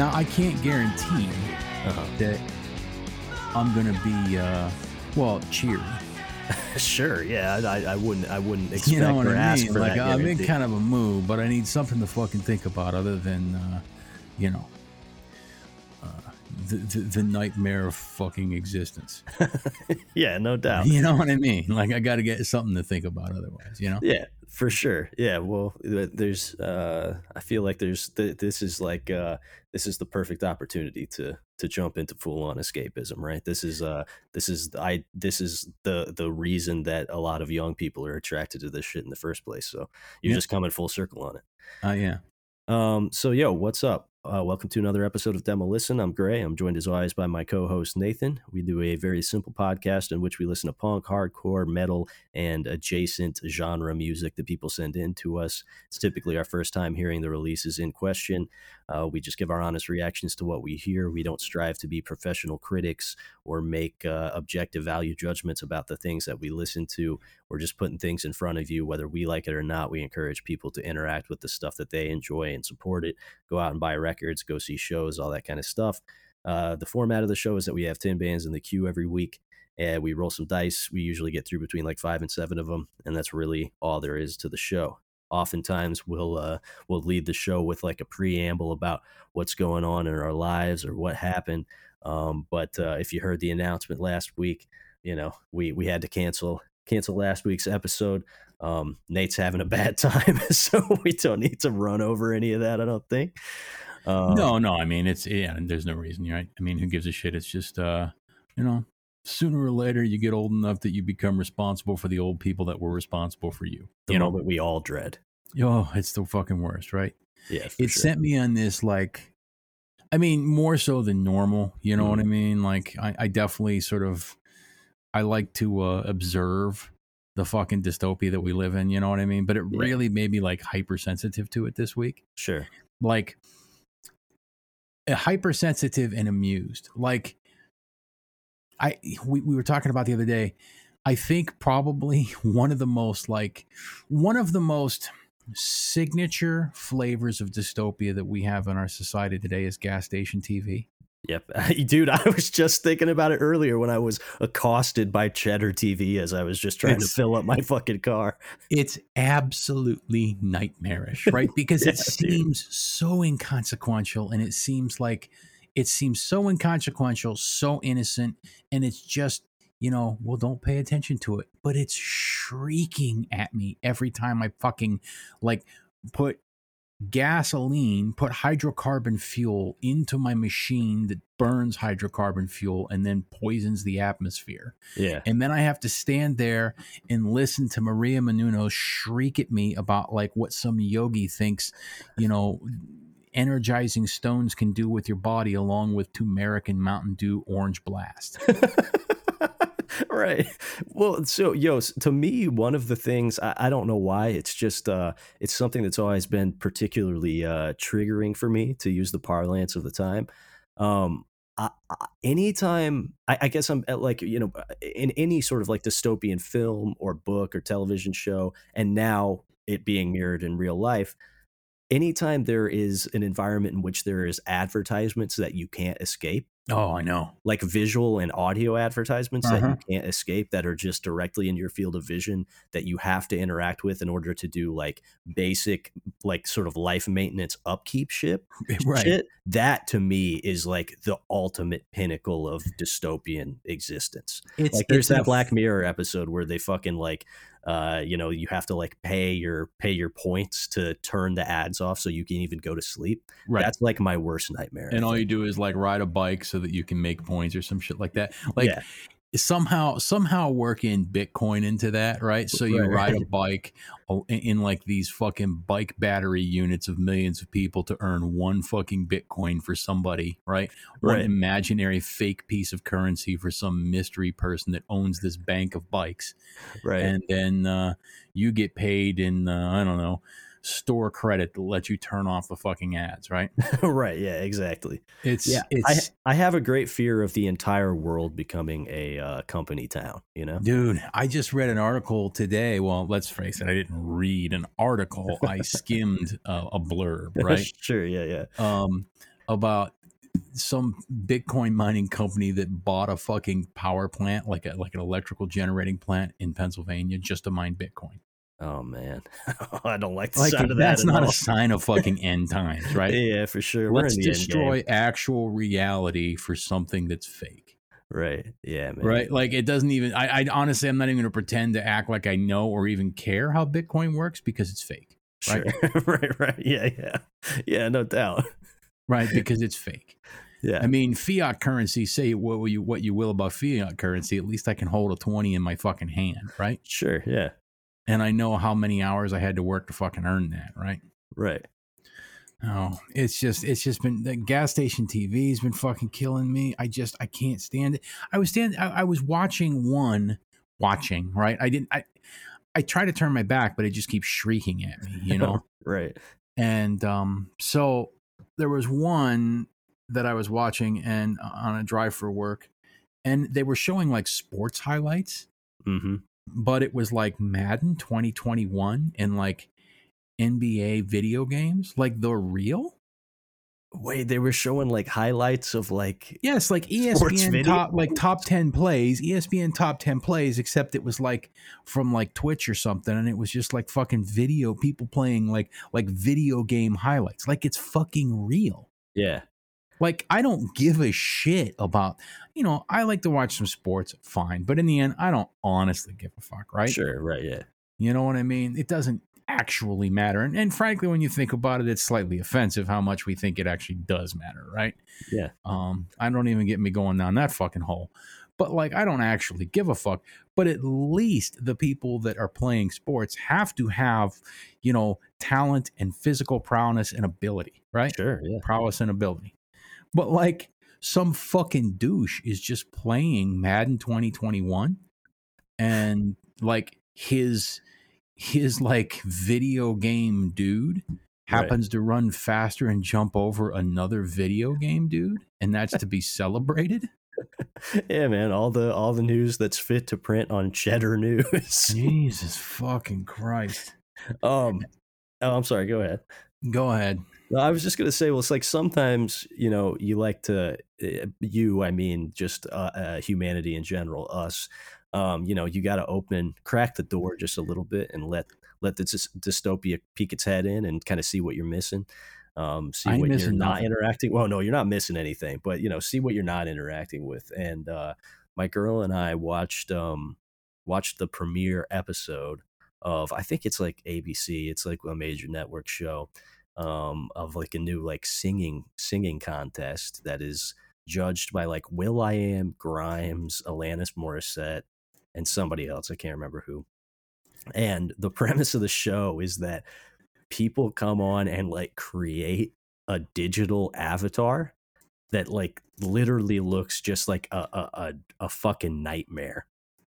Now I can't guarantee Uh-huh. that I'm gonna be uh, well cheery. sure, yeah, I, I wouldn't, I wouldn't expect You know what or I ask mean? for Like that. I'm in kind of a mood, but I need something to fucking think about other than uh, you know the, the the nightmare of fucking existence. yeah, no doubt. You know what I mean? Like I got to get something to think about otherwise. You know? Yeah, for sure. Yeah, well, there's. uh I feel like there's. Th- this is like. uh This is the perfect opportunity to to jump into full on escapism, right? This is. uh This is. I. This is the the reason that a lot of young people are attracted to this shit in the first place. So you're Yeah. just coming full circle on it. Uh, yeah. Um. So yo, what's up? Uh, welcome to another episode of Demo Listen. I'm Gray. I'm joined as always by my co-host Nathan. We do a very simple podcast in which we listen to punk, hardcore, metal, and adjacent genre music that people send in to us. It's typically our first time hearing the releases in question. Uh, we just give our honest reactions to what we hear. We don't strive to be professional critics or make uh, objective value judgments about the things that we listen to. We're just putting things in front of you, whether we like it or not. We encourage people to interact with the stuff that they enjoy and support it. Go out and buy records, go see shows, all that kind of stuff. Uh, the format of the show is that we have 10 bands in the queue every week and we roll some dice. We usually get through between like five and seven of them, and that's really all there is to the show. Oftentimes, we'll uh, we'll lead the show with like a preamble about what's going on in our lives or what happened. Um, but uh, if you heard the announcement last week, you know we we had to cancel cancel last week's episode. Um, Nate's having a bad time, so we don't need to run over any of that. I don't think. Um, no, no. I mean, it's yeah. There's no reason, right? I mean, who gives a shit? It's just uh, you know, sooner or later you get old enough that you become responsible for the old people that were responsible for you. the You know, moment we all dread. oh, it's the fucking worst, right? Yeah, it sure. sent me on this like i mean more so than normal you know what Mm-hmm. i mean like I, I definitely sort of i like to uh, observe the fucking dystopia that we live in you know what i mean but it Yeah. really made me like hypersensitive to it this week sure. like hypersensitive and amused like i we, we were talking about the other day i think probably one of the most like one of the most signature flavors of dystopia that we have in our society today is gas station tv Yep. Dude, I was just thinking about it earlier when I was accosted by Cheddar TV as I was just trying It's- to fill up my fucking car. it's absolutely nightmarish, right? Because it Yeah, dude. seems so inconsequential and it seems like it seems so inconsequential, so innocent, and it's just, you know, well, don't pay attention to it. But it's shrieking at me every time I fucking like put gasoline, put hydrocarbon fuel into my machine that burns hydrocarbon fuel and then poisons the atmosphere. Yeah. And then I have to stand there and listen to Maria Menounos shriek at me about like what some yogi thinks, you know, energizing stones can do with your body, along with turmeric and Mountain Dew Orange Blast. right. Well, so yo, to me, one of the things I, I don't know why it's just uh, it's something that's always been particularly uh, triggering for me to use the parlance of the time. Um, I, I, anytime I, I guess I'm at like you know in any sort of like dystopian film or book or television show, and now it being mirrored in real life. Anytime there is an environment in which there is advertisements that you can't escape, Oh, I know. like visual and audio advertisements that Uh-huh. you can't escape that are just directly in your field of vision that you have to interact with in order to do like basic like sort of life maintenance upkeep shit Right. shit that to me is like the ultimate pinnacle of dystopian existence It's like there's it's that black mirror episode where they fucking like uh you know you have to like pay your pay your points to turn the ads off so you can even go to sleep right. that's like my worst nightmare and all you do is like ride a bike so that you can make points or some shit like that. Like Yeah. Somehow somehow work in Bitcoin into that, right? So you Right, ride a bike oh, in, like these fucking bike battery units of millions of people to earn one fucking Bitcoin for somebody, right? One Right. imaginary fake piece of currency for some mystery person that owns this bank of bikes, right and then uh, you get paid in uh, I don't know store credit to let you turn off the fucking ads, right? right yeah exactly It's yeah I, I have a great fear of the entire world becoming a uh, company town you know Dude, I just read an article today. Well, let's face it, I didn't read an article. I skimmed uh, a blurb, right? sure yeah yeah Um, about some Bitcoin mining company that bought a fucking power plant, like a like an electrical generating plant in Pennsylvania, just to mine Bitcoin. Oh man, I don't like the Like sound of that's that. at not a sign of fucking end times, right? Yeah, for sure. Let's We're in the end destroy actual reality for something that's fake. Right. Yeah, man. Right? Like it doesn't even I, I honestly I'm not even gonna pretend to act like I know or even care how Bitcoin works because it's fake. Sure. right. Right. Yeah. Yeah. Yeah. No doubt. Right? Because it's fake. Yeah. I mean, fiat currency, say what you what you will about fiat currency, at least I can hold a 20 in my fucking hand, right? sure. Yeah. And I know how many hours I had to work to fucking earn that, right? Right. No, it's just it's just been the gas station TV's been fucking killing me. I just I can't stand it. I was stand I, I was watching one watching, right? I didn't I I try to turn my back, but it just keeps shrieking at me, you know? right. and um so there was one that I was watching and uh, on a drive for work and they were showing like sports highlights, Mm-hmm. But it was like Madden 2021 and like NBA video games, like the real Wait, they were showing like highlights of like. Yes, like ESPN top like top ten plays, ESPN top ten plays, except it was like from like Twitch or something, and it was just like fucking video people playing like like video game highlights, like it's fucking real. Yeah. Like I don't give a shit about you know I like to watch some sports, fine, but in the end I don't honestly give a fuck, right? Sure. Right. Yeah. You know what I mean? It doesn't actually matter, and and frankly, when you think about it, it's slightly offensive how much we think it actually does matter, right? Yeah. Um, I don't even get me going down that fucking hole. But like, I don't actually give a fuck. But at least the people that are playing sports have to have, you know, talent and physical prowess and ability, right? Sure. Yeah. Prowess and ability. But like, some fucking douche is just playing Madden 2021 and like his his like video game dude Right. happens to run faster and jump over another video game dude and that's to be celebrated Yeah, man. All the all the news that's fit to print on Cheddar News. jesus fucking christ um. Oh, I'm sorry. Go ahead. go ahead No, I was just gonna say, well, it's like sometimes you know you like to uh, you, I mean, just uh, uh, humanity in general, us. Um, you know, you got to open, crack the door just a little bit, and let let the dys- dystopia peek its head in and kind of see what you're missing. Um, see I ain't what you're not nothing. interacting. Well, no, you're not missing anything, but you know, see what you're not interacting with. And uh, my girl and I watched um, watched the premiere episode of I think it's like ABC. It's like a major network show um, of like a new like singing singing contest that is judged by like Will I Am, Grimes, Alanis Morissette, and somebody else. I can't remember who. And the premise of the show is that people come on and like create a digital avatar that like literally looks just like a a, a, a fucking nightmare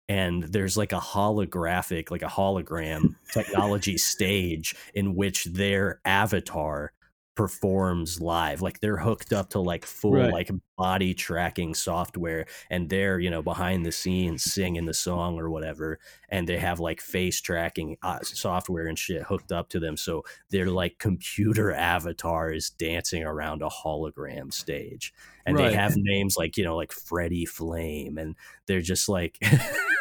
and there's like a holographic like a hologram technology stage in which their avatar performs live like they're hooked up to like full Right. like body tracking software and they're you know behind the scenes singing the song or whatever and they have like face tracking uh, software and shit hooked up to them so their like computer avatar is dancing around a hologram stage and Right. they have names like you know like Freddie Flame and they're just like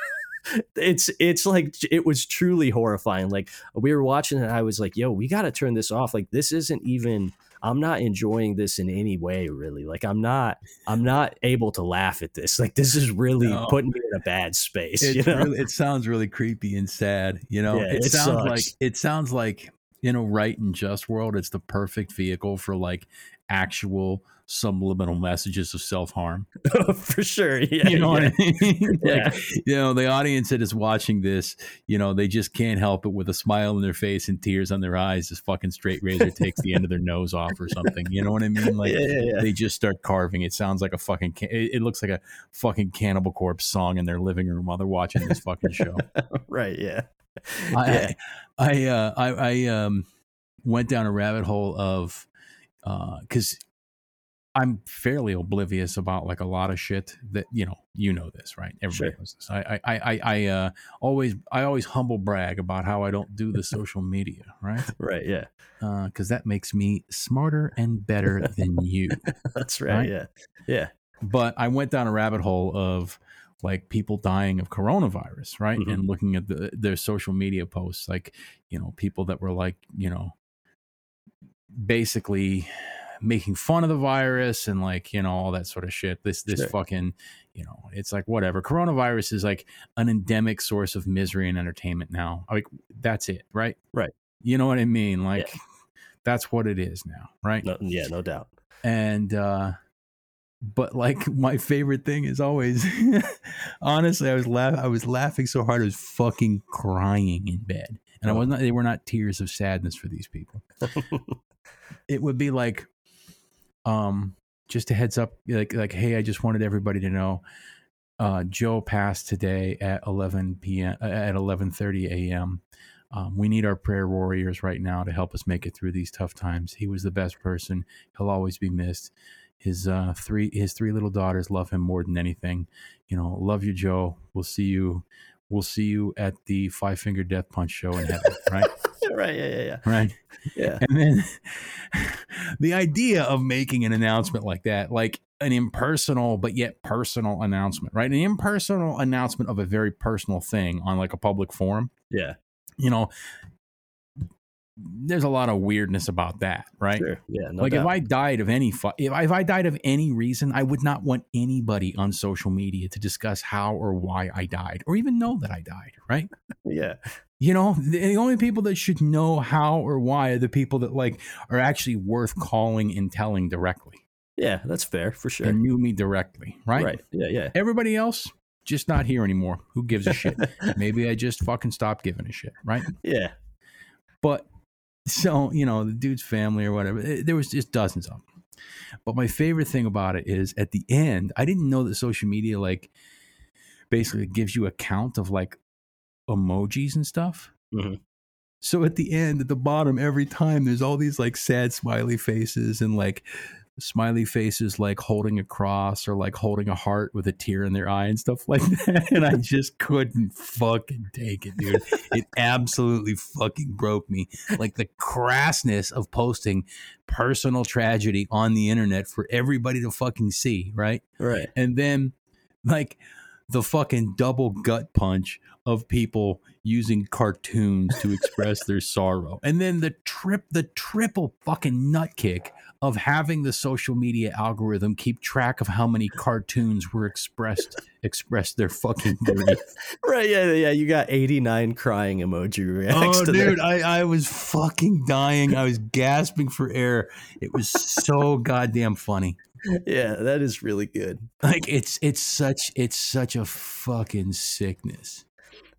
it's it's like it was truly horrifying like we were watching and I was like yo we got to turn this off like this isn't even I'm not enjoying this in any way really like I'm not I'm not able to laugh at this like this is really No. putting me in a bad space you know really, it sounds really creepy and sad. You know, Yeah, it, it sounds sucks. like it sounds like in a right and just world, it's the perfect vehicle for like actual subliminal messages of self harm. for sure yeah You know yeah. what I mean? Yeah. like, you know, the audience that is watching this, you know, they just can't help it with a smile on their face and tears on their eyes. This fucking straight razor takes the end of their nose off or something. You know what I mean? Like yeah, they just start carving. It sounds like a fucking. It, looks like a fucking Cannibal Corpse song in their living room while they're watching this fucking show. right yeah I, I, I, uh, I, I um, went down a rabbit hole of uh because I'm fairly oblivious about like a lot of shit that you know. You know this, right? Everybody Sure. knows this. I I I I uh, always I always humble brag about how I don't do the social media, right? Right. Yeah. Because that makes me smarter and better than you. That's right. Right? Yeah. Yeah. But I went down a rabbit hole of like people dying of coronavirus, right? Mhm. And looking at the, their social media posts, like you know people that were like you know basically making fun of the virus and like you know all that sort of shit. This this Sure. fucking you know it's like whatever. Coronavirus is like an endemic source of misery and entertainment now. Like that's it, right? Right. You know what I mean? Like that's what it is now, right? No, yeah. No doubt. and uh but like my favorite thing is always honestly i was laugh i was laughing so hard i was fucking crying in bed and i Oh. was not they were not tears of sadness for these people it would be like um just a heads up like like hey i just wanted everybody to know uh joe passed today at 11 p.m at 11:30 a.m um, we need our prayer warriors right now to help us make it through these tough times. He was the best person. He'll always be missed. His uh three his three little daughters love him more than anything. You know love you joe. We'll see you we'll see you at the five finger death punch show in heaven right right. Yeah. Yeah. Yeah. right Yeah. and then the idea of making an announcement like that, like an impersonal but yet personal announcement, right? An impersonal announcement of a very personal thing on like a public forum, Yeah. you know, there's a lot of weirdness about that, right? Sure. Yeah. No like doubt. if I died of any fu- if, I, if I died of any reason, I would not want anybody on social media to discuss how or why I died or even know that I died, right? yeah. You know, the, the only people that should know how or why are the people that like are actually worth calling and telling directly Yeah. That's fair for sure. and knew me directly, right? Right. Yeah. Yeah. Everybody else just not here anymore. Who gives a shit? Maybe I just fucking stopped giving a shit, right? yeah. But so, you know, the dude's family or whatever, eh, there was just dozens of them. But my favorite thing about it is at the end, I didn't know that social media like basically gives you a count of like emojis and stuff. Mhm. So at the end, at the bottom, every time there's all these like sad smiley faces and like smiley faces like holding a cross or like holding a heart with a tear in their eye and stuff like that. And I just couldn't fucking take it, dude. It absolutely fucking broke me. Like the crassness of posting personal tragedy on the internet for everybody to fucking see, right? Right. and then like the fucking double gut punch of people using cartoons to express their sorrow and then the trip the triple fucking nut kick of having the social media algorithm keep track of how many cartoons were expressed expressed their fucking grief Right. Yeah. Yeah. You got 89 crying emoji oh, reacts. oh to their- dude I, I was fucking dying i was gasping for air it was so goddamn funny Yeah. That is really good. like it's it's such it's such a fucking sickness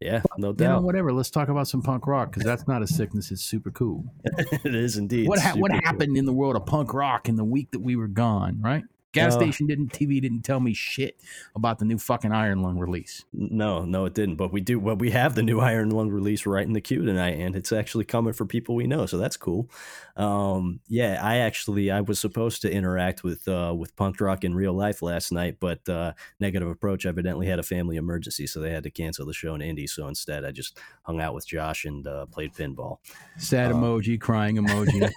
Yeah. No you know doubt. whatever let's talk about some punk rock because that's not a sickness it's super cool it is indeed. what ha- what super cool. happened in the world of punk rock in the week that we were gone right gas Uh, station didn't tv didn't tell me shit about the new fucking iron lung release No, no, it didn't. But we do. Well, we have the new Iron Lung release right in the queue tonight, and it's actually coming for people we know, so that's cool. Um, yeah, I actually I was supposed to interact with uh, with punk rock in real life last night, but uh, Negative Approach evidently had a family emergency, so they had to cancel the show in Indy. So instead, I just hung out with Josh and uh, played pinball. sad Uh, emoji crying emoji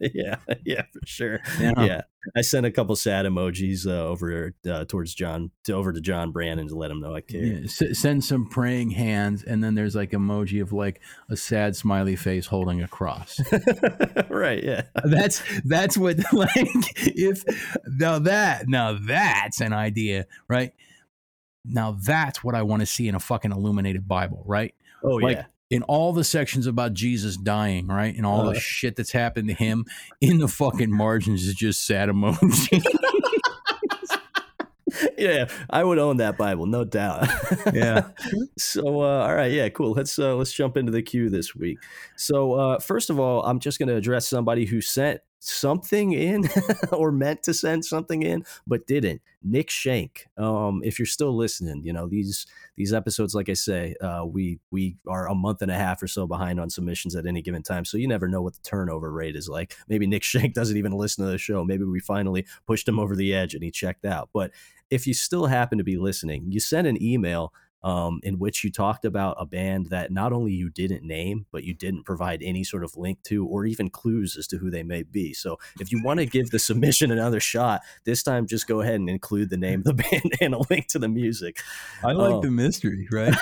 yeah, yeah, for sure. Yeah. Yeah, I sent a couple sad emojis uh, over uh, towards John to, over to John Brandon to let him know I care. Yeah, s- send some praying hands and then there's like emoji of like a sad smiley face holding a cross right. Yeah. that's that's what like if now that now that's an idea right now that's what i want to see in a fucking illuminated bible right Oh Like, yeah. in all the sections about jesus dying right and all Uh. the shit that's happened to him in the fucking margins is just sad emoji yeah, I would own that Bible, no doubt. Yeah. so, uh, all right, yeah, cool. Let's uh, let's jump into the queue this week. So, uh, first of all, I'm just going to address somebody who sent something in or meant to send something in but didn't nick shank um if you're still listening you know these these episodes like i say uh we we are a month and a half or so behind on submissions at any given time so you never know what the turnover rate is like. Maybe nick shank doesn't even listen to the show. Maybe we finally pushed him over the edge and he checked out. But if you still happen to be listening you send an email um, in which you talked about a band that not only you didn't name, but you didn't provide any sort of link to or even clues as to who they may be. So if you want to give the submission another shot, this time just go ahead and include the name of the band and a link to the music. I like um, the mystery, right?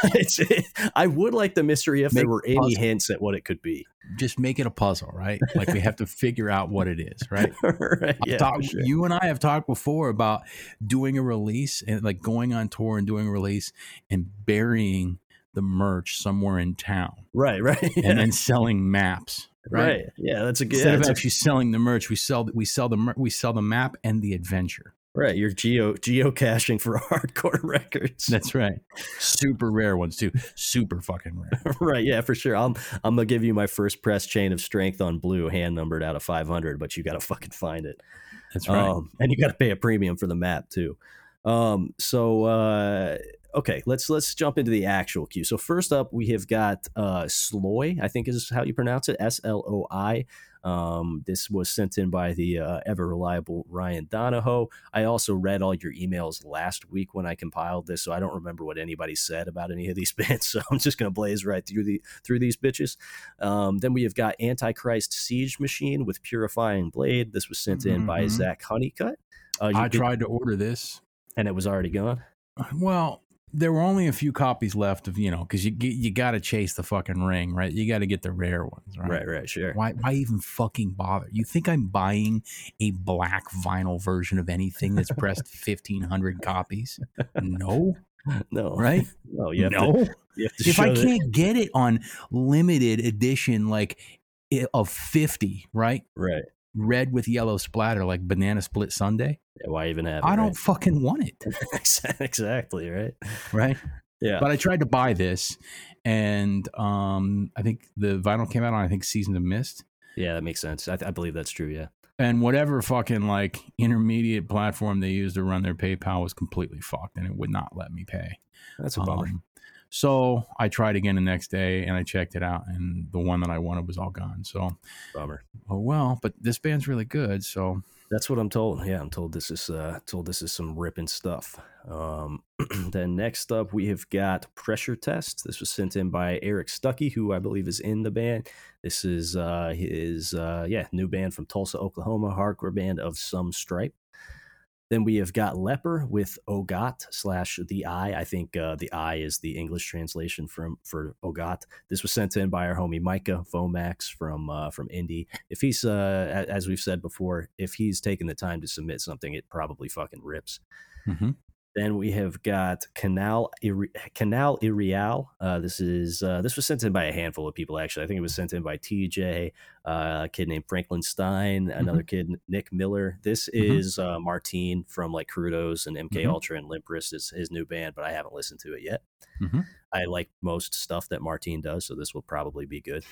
I would like the mystery if Make there were any hints at what it could be just make it a puzzle, right? Like we have to figure out what it is, right? right yeah, talked, sure. You and I have talked before about doing a release and like going on tour and doing a release and burying the merch somewhere in town. Right, right. Yeah. And then selling maps. Right? right. Yeah, that's a good. Instead yeah, of actually a, selling the merch, we sell we sell the we sell the map and the adventure. Right, you're geo geocaching for hardcore records. That's right. Super rare ones too. Super fucking rare. right, yeah, for sure. I'm I'm gonna give you my first press chain of strength on blue, hand numbered out of 500, but you got to fucking find it. That's right. Um, and you got to pay a premium for the map too. Um, so uh, okay, let's let's jump into the actual queue. So first up, we have got uh, Sloi. I think is how you pronounce it. S L O I. Um, this was sent in by the uh, ever reliable Ryan Donahoe. I also read all your emails last week when I compiled this, so I don't remember what anybody said about any of these bands. So I'm just gonna blaze right through the through these bitches. Um, then we have got Antichrist Siege Machine with Purifying Blade. This was sent in mm-hmm. by Zach Honeycutt. Uh, I tried to order this, and it was already gone. Well, there were only a few copies left of you know because you you got to chase the fucking ring right? You got to get the rare ones right? Right right sure. Why why even fucking bother? You think i'm buying a black vinyl version of anything that's pressed 1500 copies? No. No. Right? No you no to, you if i can't get it on limited edition like eh, of 50 right? Right red with yellow splatter like banana split Sunday. yeah, why even have it, I don't fucking want it. exactly, right? Right? Yeah. But I tried to buy this and um I think the vinyl came out on I think Season of Mist. Yeah, that makes sense. I, th- I believe that's true, yeah. And whatever fucking like intermediate platform they used to run their PayPal was completely fucked and it would not let me pay. That's a bummer. Um, so I tried again the next day and I checked it out, and the one that I wanted was all gone. So bummer. Oh well, but this band's really good. So that's what I'm told. Yeah, I'm told this is uh, told this is some ripping stuff. Um, then next up we have got Pressure Test. This was sent in by Eric Stuckey, who I believe is in the band. This is uh, his uh, yeah new band from Tulsa, Oklahoma, hardcore band of some stripe. Then we have got Leper with Ogot slash the Eye. I think uh, the Eye is the English translation from for Ogot. This was sent in by our homie Micah Vomax from uh, from Indy. If he's uh, as we've said before, if he's taken the time to submit something, it probably fucking rips. Mm-hmm. Then we have got Canal Canal Irreal. Uh, this is uh, this was sent in by a handful of people actually. I think it was sent in by TJ, uh, a kid named Franklin Stein, mm-hmm. another kid Nick Miller. This mm-hmm. is uh, Martín from like Crudos and MK mm-hmm. Ultra and Limp Wrist is his new band, but I haven't listened to it yet. Mm-hmm. I like most stuff that Martín does, so this will probably be good.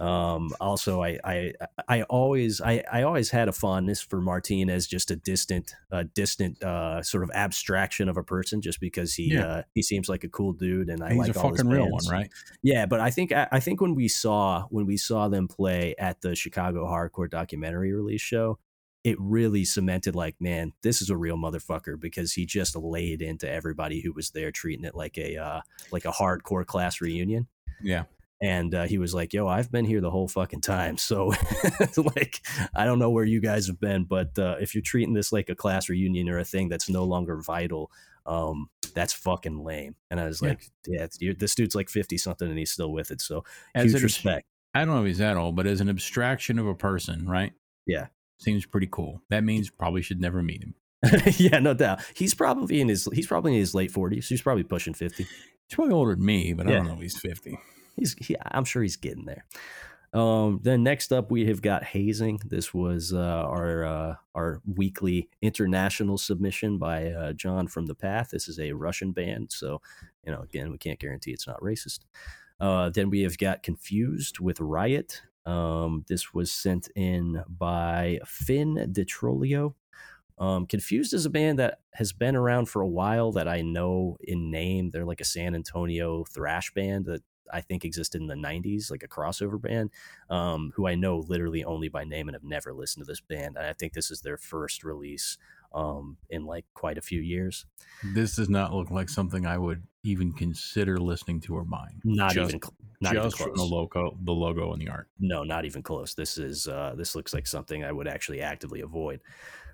Um, also, I, I, I always, I, I always had a fondness for Martín as just a distant, uh, distant, uh, sort of abstraction of a person, just because he, yeah. uh, he seems like a cool dude, and I He's like a all fucking real one, right? Yeah, but I think, I, I think when we saw, when we saw them play at the Chicago Hardcore documentary release show, it really cemented like man this is a real motherfucker because he just laid into everybody who was there treating it like a uh like a hardcore class reunion yeah and uh, he was like, "Yo, I've been here the whole fucking time." So, like, I don't know where you guys have been, but uh, if you're treating this like a class reunion or a thing that's no longer vital, um, that's fucking lame. And I was yeah. like, "Yeah, this dude's like fifty something, and he's still with it." So, as huge respect. I don't know if he's that old, but as an abstraction of a person, right? Yeah, seems pretty cool. That means probably should never meet him. yeah, no doubt. He's probably in his he's probably in his late forties. He's probably pushing fifty. He's probably older than me, but yeah. I don't know if he's fifty he's he, I'm sure he's getting there. Um, then next up we have got hazing. This was uh, our uh, our weekly international submission by uh, John from the Path. This is a Russian band, so you know again we can't guarantee it's not racist. Uh, then we have got confused with riot. Um, this was sent in by Finn Detrolio. Um, Confused is a band that has been around for a while that I know in name. They're like a San Antonio thrash band that I think existed in the 90s, like a crossover band, um, who I know literally only by name and have never listened to this band. And I think this is their first release um, in like quite a few years. This does not look like something I would even consider listening to or buying. Not Just- even, cl- not even just the close. logo, the logo and the art. No, not even close. This is uh, this looks like something I would actually actively avoid.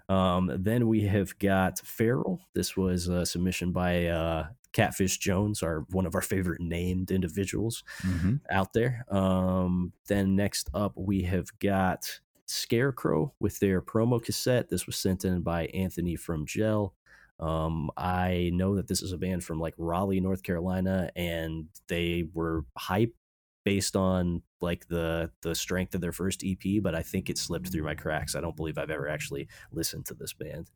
Um, then we have got Feral. This was a submission by uh, Catfish Jones, our one of our favorite named individuals Mhm. out there. Um, then next up we have got Scarecrow with their promo cassette. This was sent in by Anthony from Gel. Um, I know that this is a band from like Raleigh, North Carolina, and they were hype based on like the the strength of their first EP, but I think it slipped through my cracks. I don't believe I've ever actually listened to this band.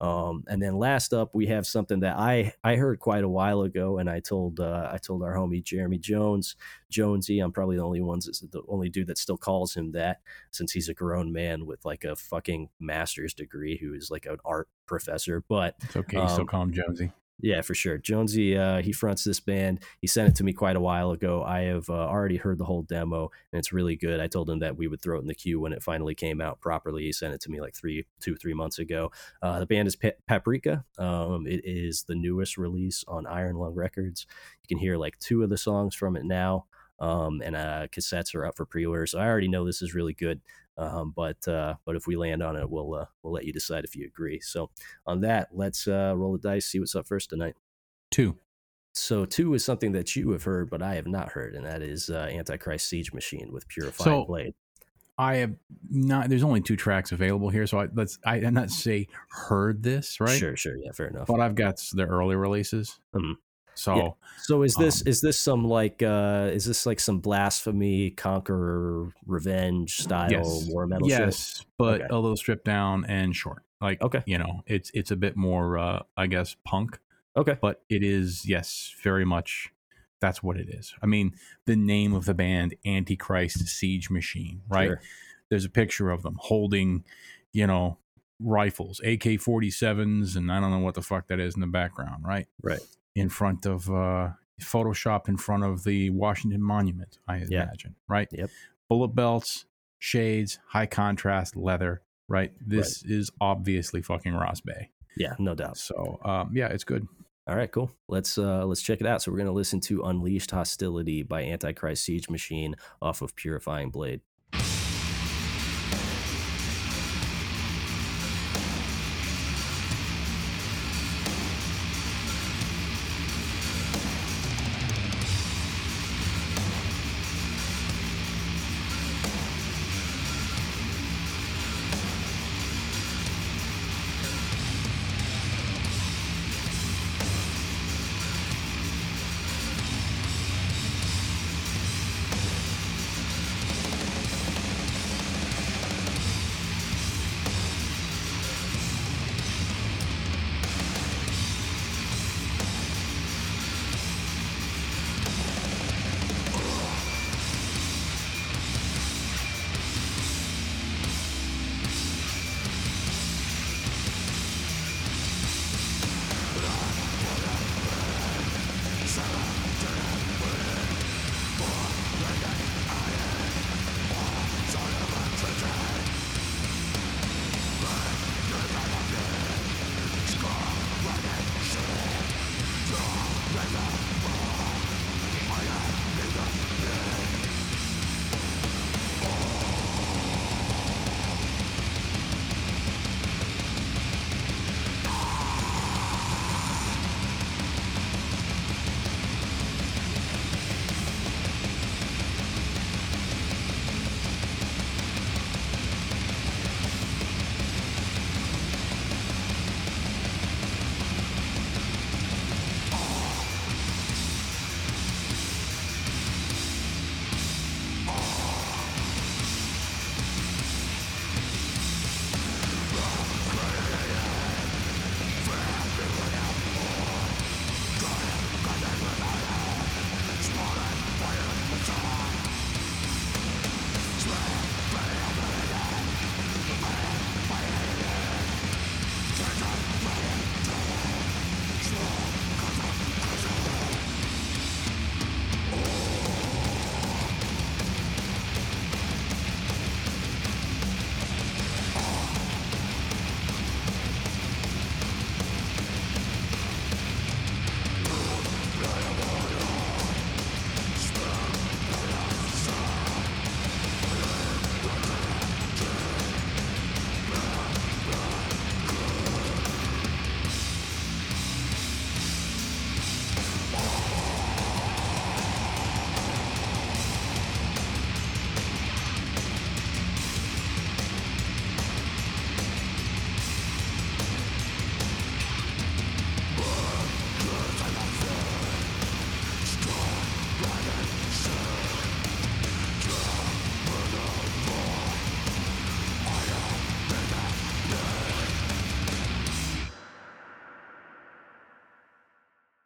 Um, and then last up, we have something that I I heard quite a while ago, and I told uh, I told our homie Jeremy Jones, Jonesy. I'm probably the only ones that's the only dude that still calls him that, since he's a grown man with like a fucking master's degree who is like an art professor. But It's okay. you still Um, call him Jonesy. Yeah, for sure. Jonesy, uh, he fronts this band. He sent it to me quite a while ago. I have uh, already heard the whole demo, and it's really good. I told him that we would throw it in the queue when it finally came out properly. He sent it to me like three, two, three months ago. Uh, the band is Pa- Paprika. Um, it is the newest release on Iron Lung Records. You can hear like two of the songs from it now, um, and uh, cassettes are up for pre-order. So I already know this is really good. Um, but uh, but if we land on it, we'll uh, we'll let you decide if you agree. So on that, let's uh, roll the dice, see what's up first tonight. Two. So two is something that you have heard, but I have not heard, and that is uh, Antichrist Siege Machine with Purifying So- Blade. I have not. There's only two tracks available here, so I, let's. I did not say heard this right, Sure, sure, yeah, fair enough. but I've got the early releases. Mhm. So Yeah. So is this Um, is this some like uh is this like some blasphemy, conqueror, revenge style yes, war metal yes, but Okay. a little stripped down and short. Like Okay. you know, it's it's a bit more, uh, I guess, punk, Okay. but it is yes, very much. That's what it is. I mean, the name of the band, Antichrist Siege Machine, right? Sure. There's a picture of them holding, you know, rifles, AK 47s, and I don't know what the fuck that is in the background, right? Right. In front of, uh, Photoshop in front of the Washington Monument, I imagine, right? Yep. Bullet belts, shades, high contrast leather, right? This is obviously fucking Ross Bay. Yeah, no doubt. So, um, yeah, it's good. All right, cool. Let's uh let's check it out. So we're gonna listen to Unleashed Hostility by Antichrist Siege Machine off of Purifying Blade.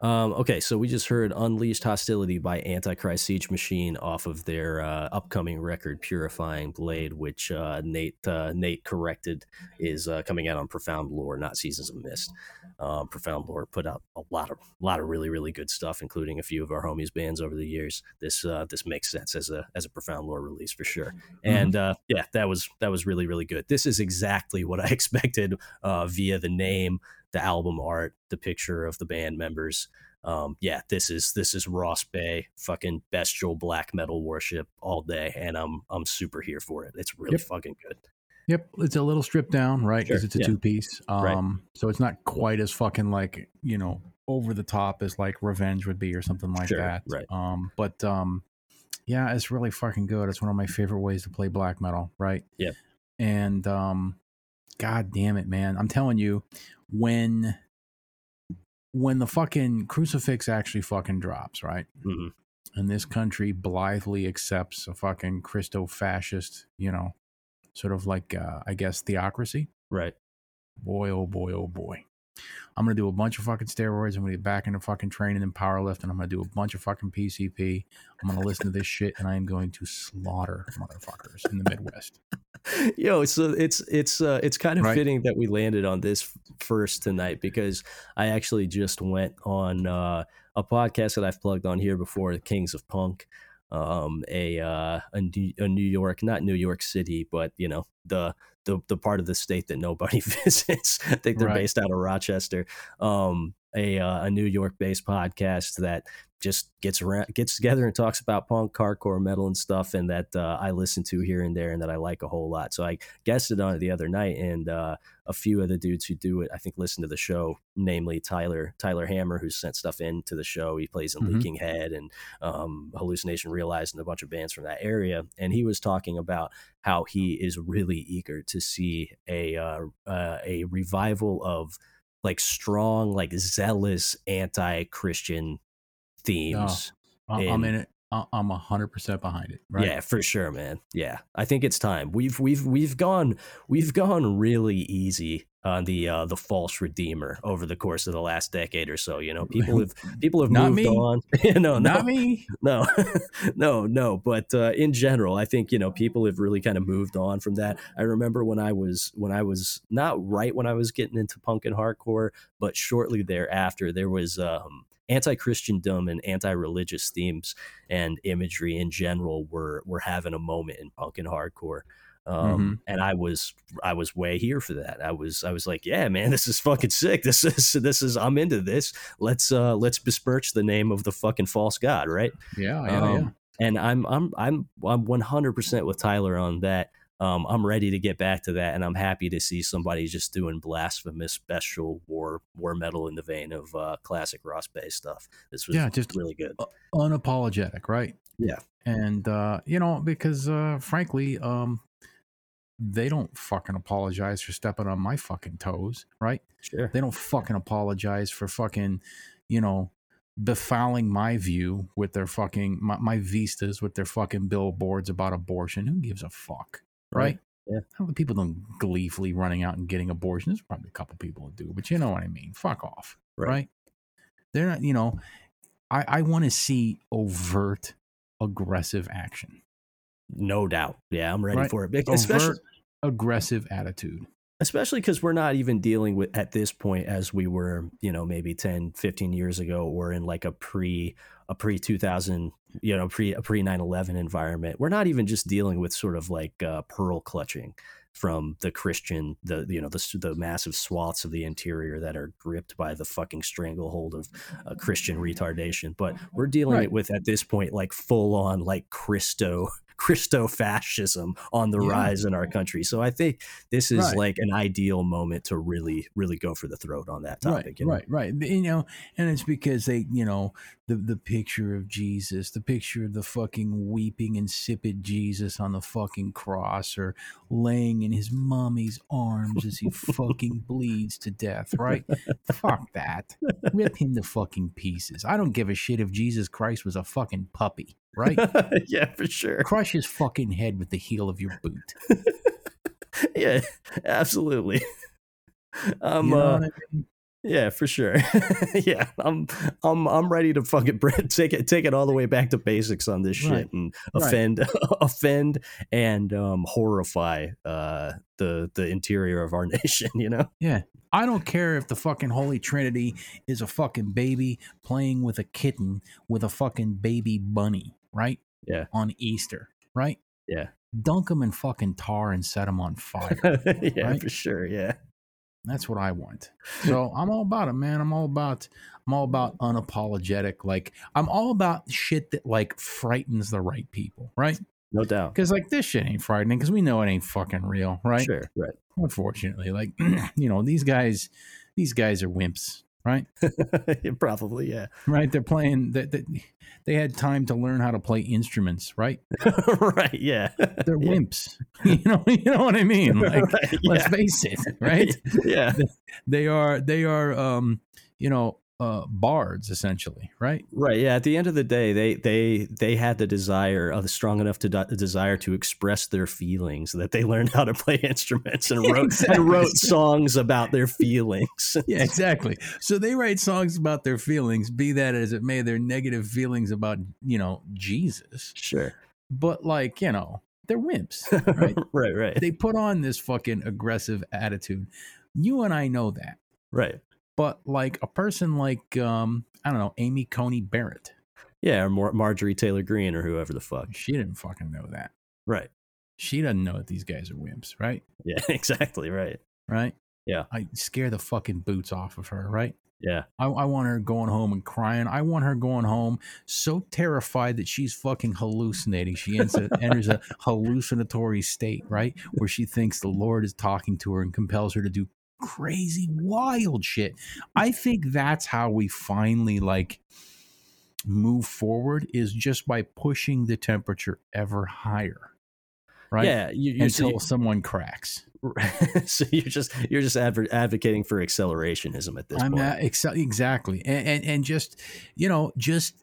Um, okay, so we just heard "Unleashed Hostility" by Antichrist Siege Machine off of their uh, upcoming record "Purifying Blade," which uh, Nate uh, Nate corrected is uh, coming out on Profound Lore, not Seasons of Mist. Um, Profound Lore put out a lot of a lot of really really good stuff, including a few of our homies bands over the years. This uh, this makes sense as a as a Profound Lore release for sure. And uh, yeah, that was that was really really good. This is exactly what I expected via the name the album art, the picture of the band members. Um, yeah, this is this is Ross Bay, fucking bestial black metal worship all day, and I'm I'm super here for it. It's really Yep. fucking good. Yep, it's a little stripped down, right? Because Sure, it's a yeah. two piece. Um, Right. so it's not quite as fucking like you know over the top as like Revenge would be or something like Sure, that. right. Um, but um, yeah, it's really fucking good. It's one of my favorite ways to play black metal, right? Yep. And um, god damn it, man! I'm telling you, when when the fucking crucifix actually fucking drops, right? hmm and this country blithely accepts a fucking Christo fascist, you know, sort of like, uh, I guess, theocracy. Right. Boy, oh boy, oh boy. I'm going to do a bunch of fucking steroids. I'm going to get back into fucking training and powerlifting. I'm going to do a bunch of fucking PCP. I'm going to listen to this shit and I am going to slaughter motherfuckers in the Midwest. Yo, so it's it's uh, it's kind of Right. fitting that we landed on this first tonight because I actually just went on uh, a podcast that I've plugged on here before, the Kings of Punk, um, a uh, a, New, a New York, not New York City, but you know the the the part of the state that nobody visits. I think they're Right. based out of Rochester. Um, a uh, a New York based podcast that just gets around gets together and talks about punk, hardcore, metal, and stuff, and that uh, I listen to here and there, and that I like a whole lot. So I guested on it the other night, and uh, a few of the dudes who do it, I think, listen to the show. Namely, Tyler Tyler Hammer, who sent stuff into the show. He plays in Mhm. Leaking Head and um, Hallucination Realized, and a bunch of bands from that area. And he was talking about how he is really eager to see a uh, uh, a revival of like strong, like zealous anti-Christian themes. I- I'm And- in it. I- I'm 100% behind it. Right. Yeah, for sure, man. Yeah, I think it's time. We've we've we've gone we've gone really easy on the uh, the false redeemer over the course of the last decade or so. You know, people have people have Not moved me. on. no, no, Not me. no, no, no. But uh, in general, I think you know people have really kind of moved on from that. I remember when I was when I was not right when I was getting into punk and hardcore, but shortly thereafter, there was um, anti-Christendom and anti-religious themes and imagery in general were were having a moment in punk and hardcore. Um, and I was I was way here for that. I was I was like, yeah, man, this is fucking sick. This is this is I'm into this. Let's uh let's besmirch the name of the fucking false god, right? Yeah. Yeah. yeah. Um, and I'm I'm I'm I'm 100% with Tyler on that. Um, I'm ready to get back to that, and I'm happy to see somebody just doing blasphemous, bestial war war metal in the vein of uh, classic Ross Bay stuff. This was Yeah, just- really good. unapologetic, right? Yeah. And uh, you know, because uh frankly, um they don't fucking apologize for stepping on my fucking toes, right? Sure. They don't fucking apologize for fucking, you know, befouling my view with their fucking my, my vistas with their fucking billboards about abortion. Who gives a fuck? Right? Right. Yeah. How the people don't gleefully running out and getting abortions? There's probably a couple people who do, but you know what I mean. Fuck off. Right. Right. They're not, you know, I, I want to see overt aggressive action. No doubt. Yeah, I'm ready Right. for it. Bec- Especially Overt aggressive attitude. especially because we're not even dealing with at this point as we were you know maybe 10 15 years ago or in like a pre a pre 2000 you know pre a pre 9-11 environment we're not even just dealing with sort of like uh, pearl clutching from the christian the you know the, the massive swaths of the interior that are gripped by the fucking stranglehold of uh, christian retardation but we're dealing Right. with at this point like full on like christo christo fascism on the Yeah. rise in our country so i think this is Right. like an ideal moment to really really go for the throat on that topic right, you know? right, right. You know, and it's because they, you know, the the picture of Jesus, the picture of the fucking weeping, insipid Jesus on the fucking cross, or laying in his mommy's arms as he fucking bleeds to death. Right? Fuck that. Rip him to fucking pieces. I don't give a shit if Jesus Christ was a fucking puppy. Right? yeah for sure Crush his fucking head with the heel of your boot. yeah absolutely um you know uh, I mean? Yeah, for sure. yeah, I'm I'm I'm ready to fucking take it take it all the way back to basics on this shit Right. and Right. offend offend and um, horrify uh, the the interior of our nation. You know? Yeah. I don't care if the fucking Holy Trinity is a fucking baby playing with a kitten with a fucking baby bunny, right? Yeah. On Easter, right? Yeah. Dunk them in fucking tar and set them on fire. yeah, Right? for sure. Yeah. That's what I want. So I'm all about it, man. I'm all about I'm all about unapologetic. Like I'm all about shit that like frightens the right people, right? No doubt. Because like this shit ain't frightening because we know it ain't fucking real, right? Sure. Right. Unfortunately, like you know these guys, these guys are wimps, right? Probably. Yeah. Right? They're playing. That they, they had time to learn how to play instruments, right? right. Yeah. They're Yeah. wimps. You know, you know what I mean? Like, Right, let's yeah. face it, right? yeah. they are they are um you know uh bards essentially right Right. Yeah. At the end of the day, they they they had the desire, uh, strong enough to the desire to express their feelings that they learned how to play instruments and wrote Exactly. and wrote songs about their feelings. yeah exactly so they write songs about their feelings be that as it may their negative feelings about you know jesus Sure. but like you know they're wimps right right. Right. they put on this fucking aggressive attitude you and i know that Right. But like a person like um i don't know amy coney barrett Yeah. Or Mar- Marjorie Taylor Greene or whoever the fuck. she didn't fucking know that Right. she doesn't know that these guys are wimps right Yeah. Exactly. Right. right Yeah. i scare the fucking boots off of her right Yeah. I, I want her going home and crying. I want her going home so terrified that she's fucking hallucinating. She a, enters a hallucinatory state, right? Where she thinks the Lord is talking to her and compels her to do crazy, wild shit. I think that's how we finally like move forward is just by pushing the temperature ever higher. Right? Yeah. You, you, so, Until someone cracks. you, so you're just you're just advocating for accelerationism at this I'm point. at, ex- exactly, and, and and just you know, just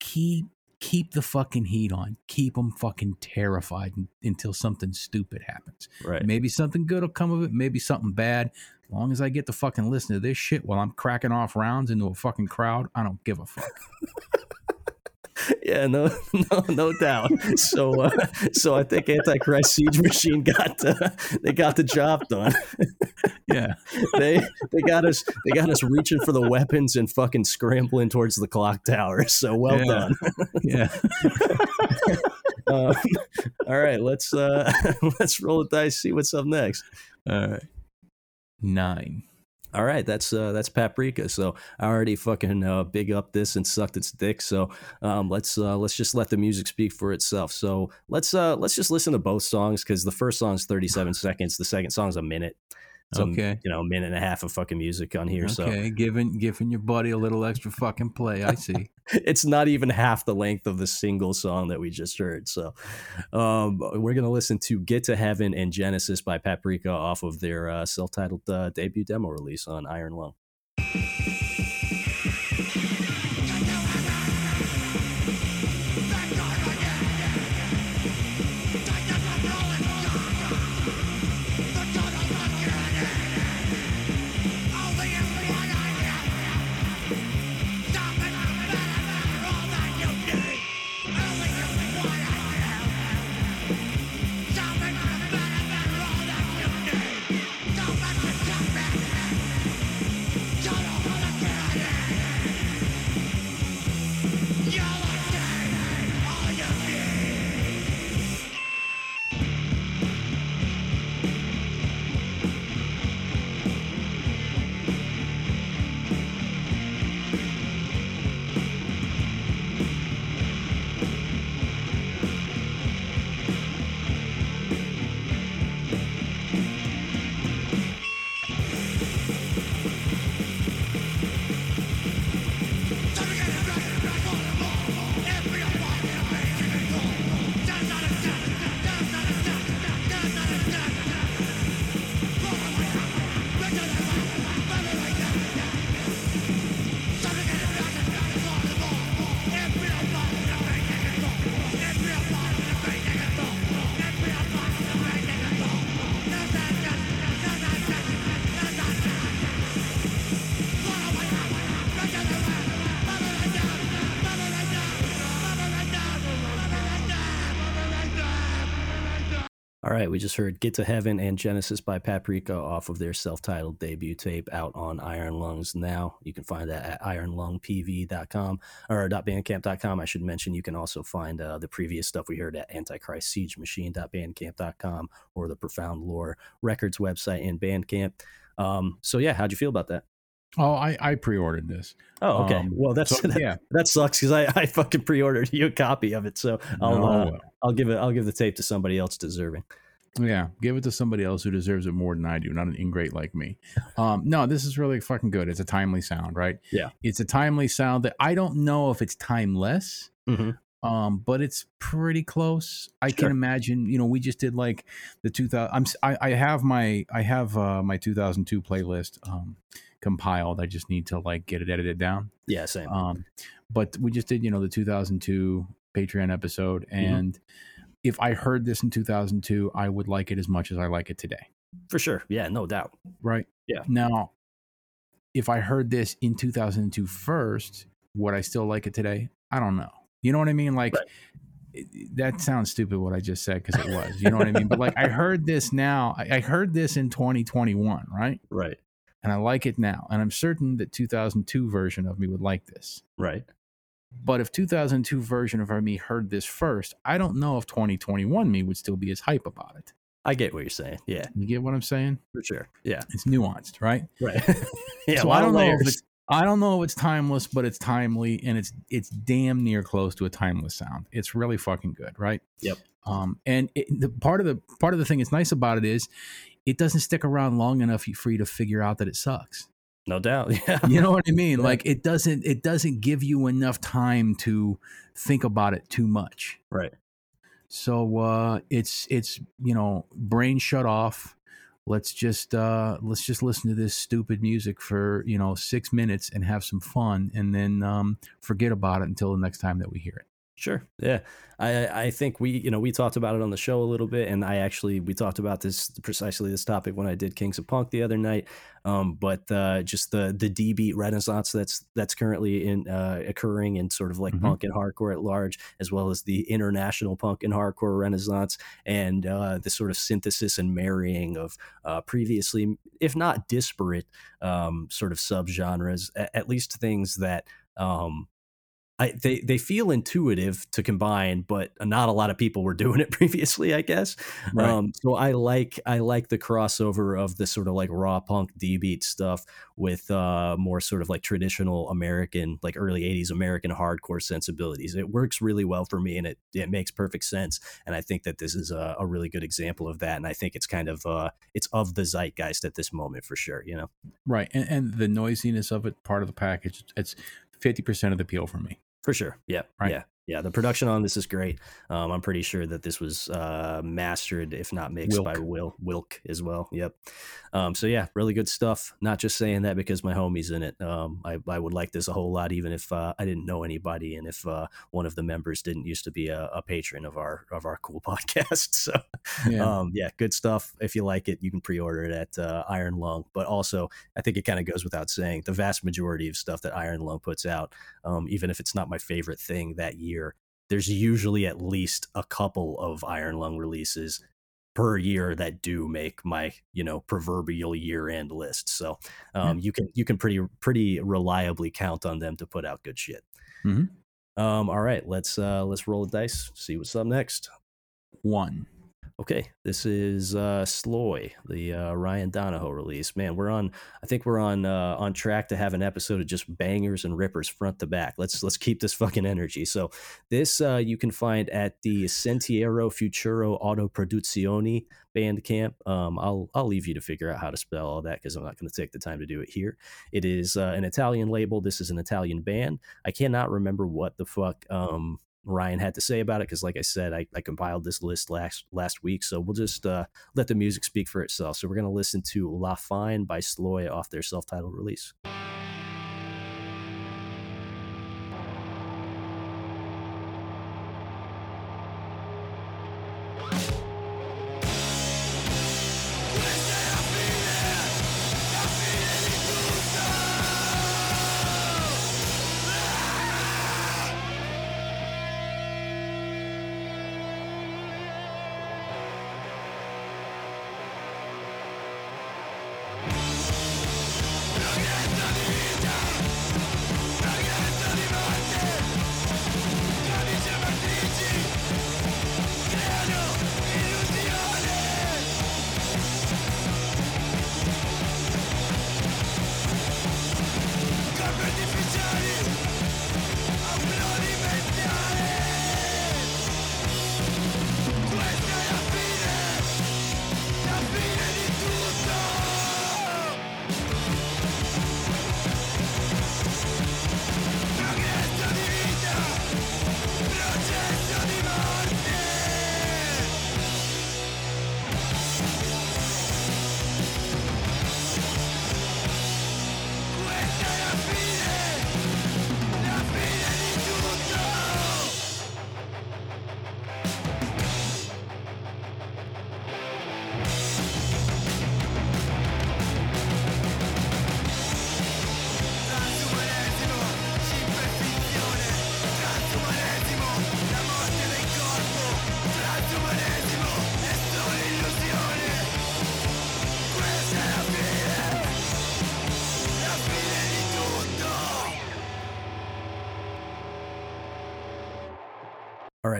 keep keep the fucking heat on, keep them fucking terrified until something stupid happens. right. Maybe something good will come of it, maybe something bad. As long as I get to fucking listen to this shit while I'm cracking off rounds into a fucking crowd, I don't give a fuck. Yeah, no, no, no doubt. So, uh, so I think Antichrist Siege Machine got uh, they got the job done. Yeah, They they got us they got us reaching for the weapons and fucking scrambling towards the clock tower. So well Yeah. done. yeah. Um, all right, let's uh, let's roll the dice. See what's up next. All right, nine. All right, that's uh, that's Paprika. So I already fucking uh, big up this and sucked its dick. So um, let's uh, let's just let the music speak for itself. So let's uh, let's just listen to both songs because the first song's thirty seven seconds, the second song's a minute. So, Okay. you know, a minute and a half of fucking music on here. So Okay, giving giving your buddy a little extra fucking play. I see. it's not even half the length of the single song that we just heard. So um, we're gonna listen to "Get to Heaven" and "Genesis" by Paprika off of their uh, self titled uh, debut demo release on Iron Lung. Right, we just heard Get to Heaven and Genesis by Paprika off of their self titled debut tape out on Iron Lungs now. You can find that at ironlungpv.com or .bandcamp.com. I should mention you can also find uh, the previous stuff we heard at Antichrist Siege Machine.bandcamp.com or the Profound Lore Records website and Bandcamp. Um, so, yeah, how'd you feel about that? Oh, I, I pre-ordered this. Oh, okay. Um, well, that's so, that, yeah. That sucks because I, I fucking pre-ordered you a copy of it, so I'll no, uh, I'll give it I'll give the tape to somebody else deserving. Yeah, give it to somebody else who deserves it more than I do, not an ingrate like me. Um, no, this is really fucking good. It's a timely sound, right? Yeah, it's a timely sound that I don't know if it's timeless, mm-hmm. um, but it's pretty close. I sure. can imagine. You know, we just did like the two thousand. I'm I, I have my I have uh, my 2002 playlist. Um, compiled. I just need to like get it edited down. Yeah, same. Um, but we just did, you know, the 2002 Patreon episode, mm-hmm. and mm-hmm. If I heard this in 2002, I would like it as much as I like it today. For sure. Yeah, no doubt. Right. Yeah. Now, if I heard this in 2002 first, would I still like it today? I don't know. You know what I mean? Like. Right that sounds stupid what I just said because it was. You know what I mean? But like I heard this now. I, I, heard this in 2021, right? Right and I like it now. And I'm certain that 2002 version of me would like this. Right. But if 2002 version of me heard this first, I don't know if 2021 me would still be as hype about it. I get what you're saying. Yeah. You get what I'm saying? For sure. Yeah. It's nuanced, right? Right. yeah. So I don't know if it's I don't know if it's timeless, but it's timely and it's it's damn near close to a timeless sound. It's really fucking good, right? Yep. Um, and it, the part of the part of the thing that's nice about it is it doesn't stick around long enough for you to figure out that it sucks. No doubt. Yeah. You know what I mean? Like it doesn't it doesn't give you enough time to think about it too much. Right. So uh it's it's you know, brain shut off. Let's just uh let's just listen to this stupid music for, you know, 6 minutes and have some fun and then um forget about it until the next time that we hear it. Sure. Yeah. I I think we you know we talked about it on the show a little bit, and I actually we talked about this precisely this topic when I did Kings of Punk the other night. Um, but uh, just the the D beat renaissance that's that's currently in uh, occurring in sort of like mm-hmm. punk and hardcore at large, as well as the international punk and hardcore renaissance, and uh, the sort of synthesis and marrying of uh, previously, if not disparate, um, sort of subgenres, at, at least things that um, I, they they feel intuitive to combine, but not a lot of people were doing it previously, I guess. Right. Um, so I like I like the crossover of the sort of like raw punk D beat stuff with uh, more sort of like traditional American, like early '80s American hardcore sensibilities. It works really well for me, and it it makes perfect sense. And I think that this is a, a really good example of that. And I think it's kind of uh, it's of the zeitgeist at this moment for sure. You know, right? And, and the noisiness of it, part of the package. It's fifty percent of the appeal for me. For sure. Yeah. Right. Yeah. Yeah. The production on this is great. Um, I'm pretty sure that this was uh, mastered, if not mixed, Wilk. by Will Wilk as well. Yep. Um, so yeah, really good stuff. Not just saying that because my homie's in it. Um, I, I would like this a whole lot, even if uh, I didn't know anybody, and if uh, one of the members didn't used to be a, a, patron of our of our cool podcast. So yeah. Um, yeah, good stuff. If you like it, you can pre-order it at uh, Iron Lung. But also, I think it kind of goes without saying, the vast majority of stuff that Iron Lung puts out, um, even if it's not my favorite thing that year, there's usually at least a couple of Iron Lung releases per year that do make my you know proverbial year end list. So um, yeah. you can you can pretty pretty reliably count on them to put out good shit. Mm-hmm. Um, all right, let's uh, let's roll the dice. See what's up next. One. Okay, this is uh, Sloy, the uh, Ryan Donahoe release. Man, we're on. I think we're on uh, on track to have an episode of just bangers and rippers front to back. Let's let's keep this fucking energy. So this uh, you can find at the Sentiero Futuro Autoproduzioni Bandcamp. Um, I'll I'll leave you to figure out how to spell all that because I'm not going to take the time to do it here. It is uh, an Italian label. This is an Italian band. I cannot remember what the fuck um, Ryan had to say about it because, like I said, I, I, compiled this list last last week. So we'll just uh, let the music speak for itself. So we're gonna listen to La Fine by Sloy off their self titled release.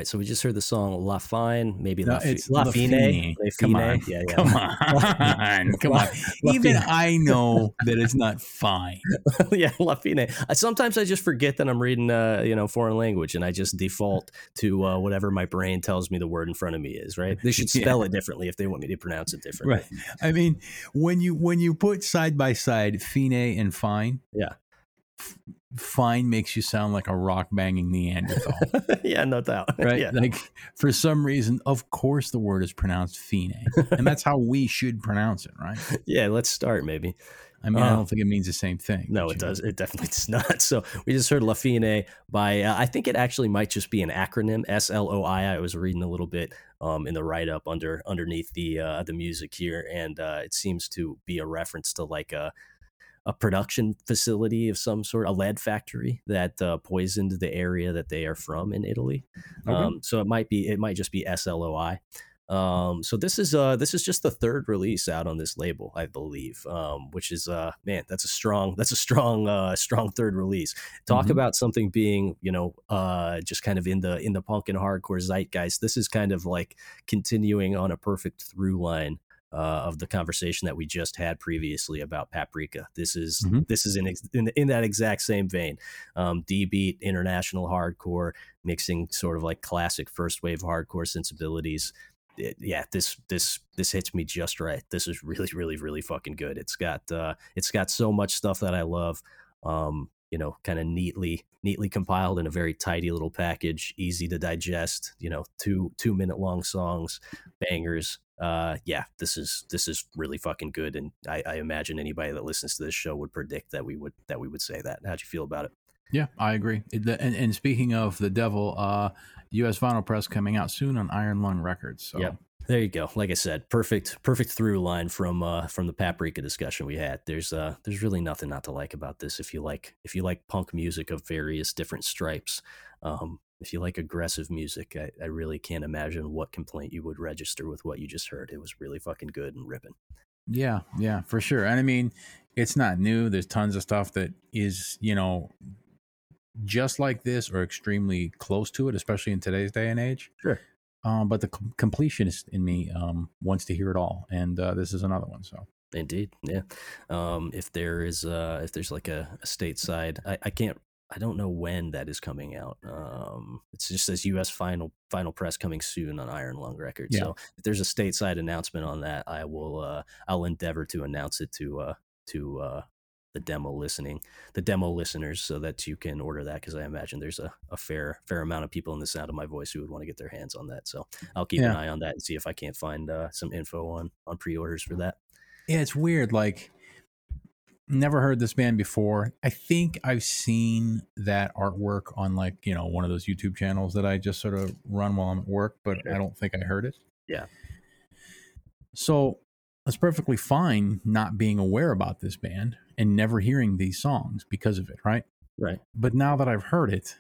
Right, so we just heard the song La Fine, maybe No, La, it's La La Fine. Fine. La Come Fine. on. Yeah, yeah. Come on, come on. Even I know that it's not fine. yeah, La Fine. Sometimes I just forget that I'm reading, uh, you know, foreign language, and I just default to uh, whatever my brain tells me the word in front of me is. Right? They should Yeah. spell it differently if they want me to pronounce it differently. Right. I mean, when you when you put side by side fine and fine, Yeah. Fine makes you sound like a rock banging Neanderthal, yeah, no doubt. right? Yeah. Like for some reason, of course, the word is pronounced fine, and that's how we should pronounce it, right? yeah, let's start maybe. I mean, I Uh, don't think it means the same thing. No, it you know. does. It definitely does not. So we just heard La Fine by, uh, I think it actually might just be an acronym, S L O I. I was reading a little bit um, in the write up under underneath the uh, the music here, and uh, it seems to be a reference to like a a production facility of some sort, a lead factory that uh, poisoned the area that they are from in Italy. Okay. Um, so it might be, it might just be S L O I. Um, so this is uh this is just the third release out on this label, I believe. Um, which is uh man, that's a strong that's a strong uh strong third release. Talk Mhm. about something being you know uh just kind of in the in the punk and hardcore zeitgeist. This is kind of like continuing on a perfect through line. Uh, of the conversation that we just had previously about Paprika, this is Mhm. this is in, ex- in in that exact same vein. Um, D beat, international hardcore, mixing sort of like classic first wave hardcore sensibilities it- yeah, this this this hits me just right. This is really really really fucking good. It's got uh it's got so much stuff that I love. Um, you know, kind of neatly neatly compiled in a very tidy little package, easy to digest, you know, two 2 minute long songs, bangers. Uh yeah, this is this is really fucking good and I, I imagine anybody that listens to this show would predict that we would that we would say that. How'd you feel about it? Yeah, I agree. And, and speaking of the devil, uh, U.S. vinyl press coming out soon on Iron Lung Records. So Yep. There you go. Like I said, perfect, perfect through line from uh, from the paprika discussion we had. There's uh, there's really nothing not to like about this. If you like, if you like punk music of various different stripes, um, if you like aggressive music, I, I really can't imagine what complaint you would register with what you just heard. It was really fucking good and ripping. Yeah, yeah, for sure. And I mean, it's not new. There's tons of stuff that is, you know, just like this or extremely close to it, especially in today's day and age. Sure. Um, but the com- completionist in me um, wants to hear it all, and uh, this is another one. So Indeed, yeah. Um, if there is, uh, if there's like a, a stateside, I, I can't, I don't know when that is coming out. Um, it just says U.S. final final press coming soon on Iron Lung Records. Yeah. So if there's a stateside announcement on that, I will, uh, I'll endeavor to announce it to, uh, to uh, the demo listening, the demo listeners, so that you can order that because I imagine there's a, a fair fair amount of people in the sound of my voice who would want to get their hands on that. So I'll keep an eye on that and see if I can't find uh, some info on on pre-orders for that. yeah, it's weird. Like, never heard this band before. I think I've seen that artwork on like you know one of those YouTube channels that I just sort of run while I'm at work, but Sure. I don't think I heard it. Yeah. So it's perfectly fine not being aware about this band and never hearing these songs because of it, right? Right. But now that I've heard it,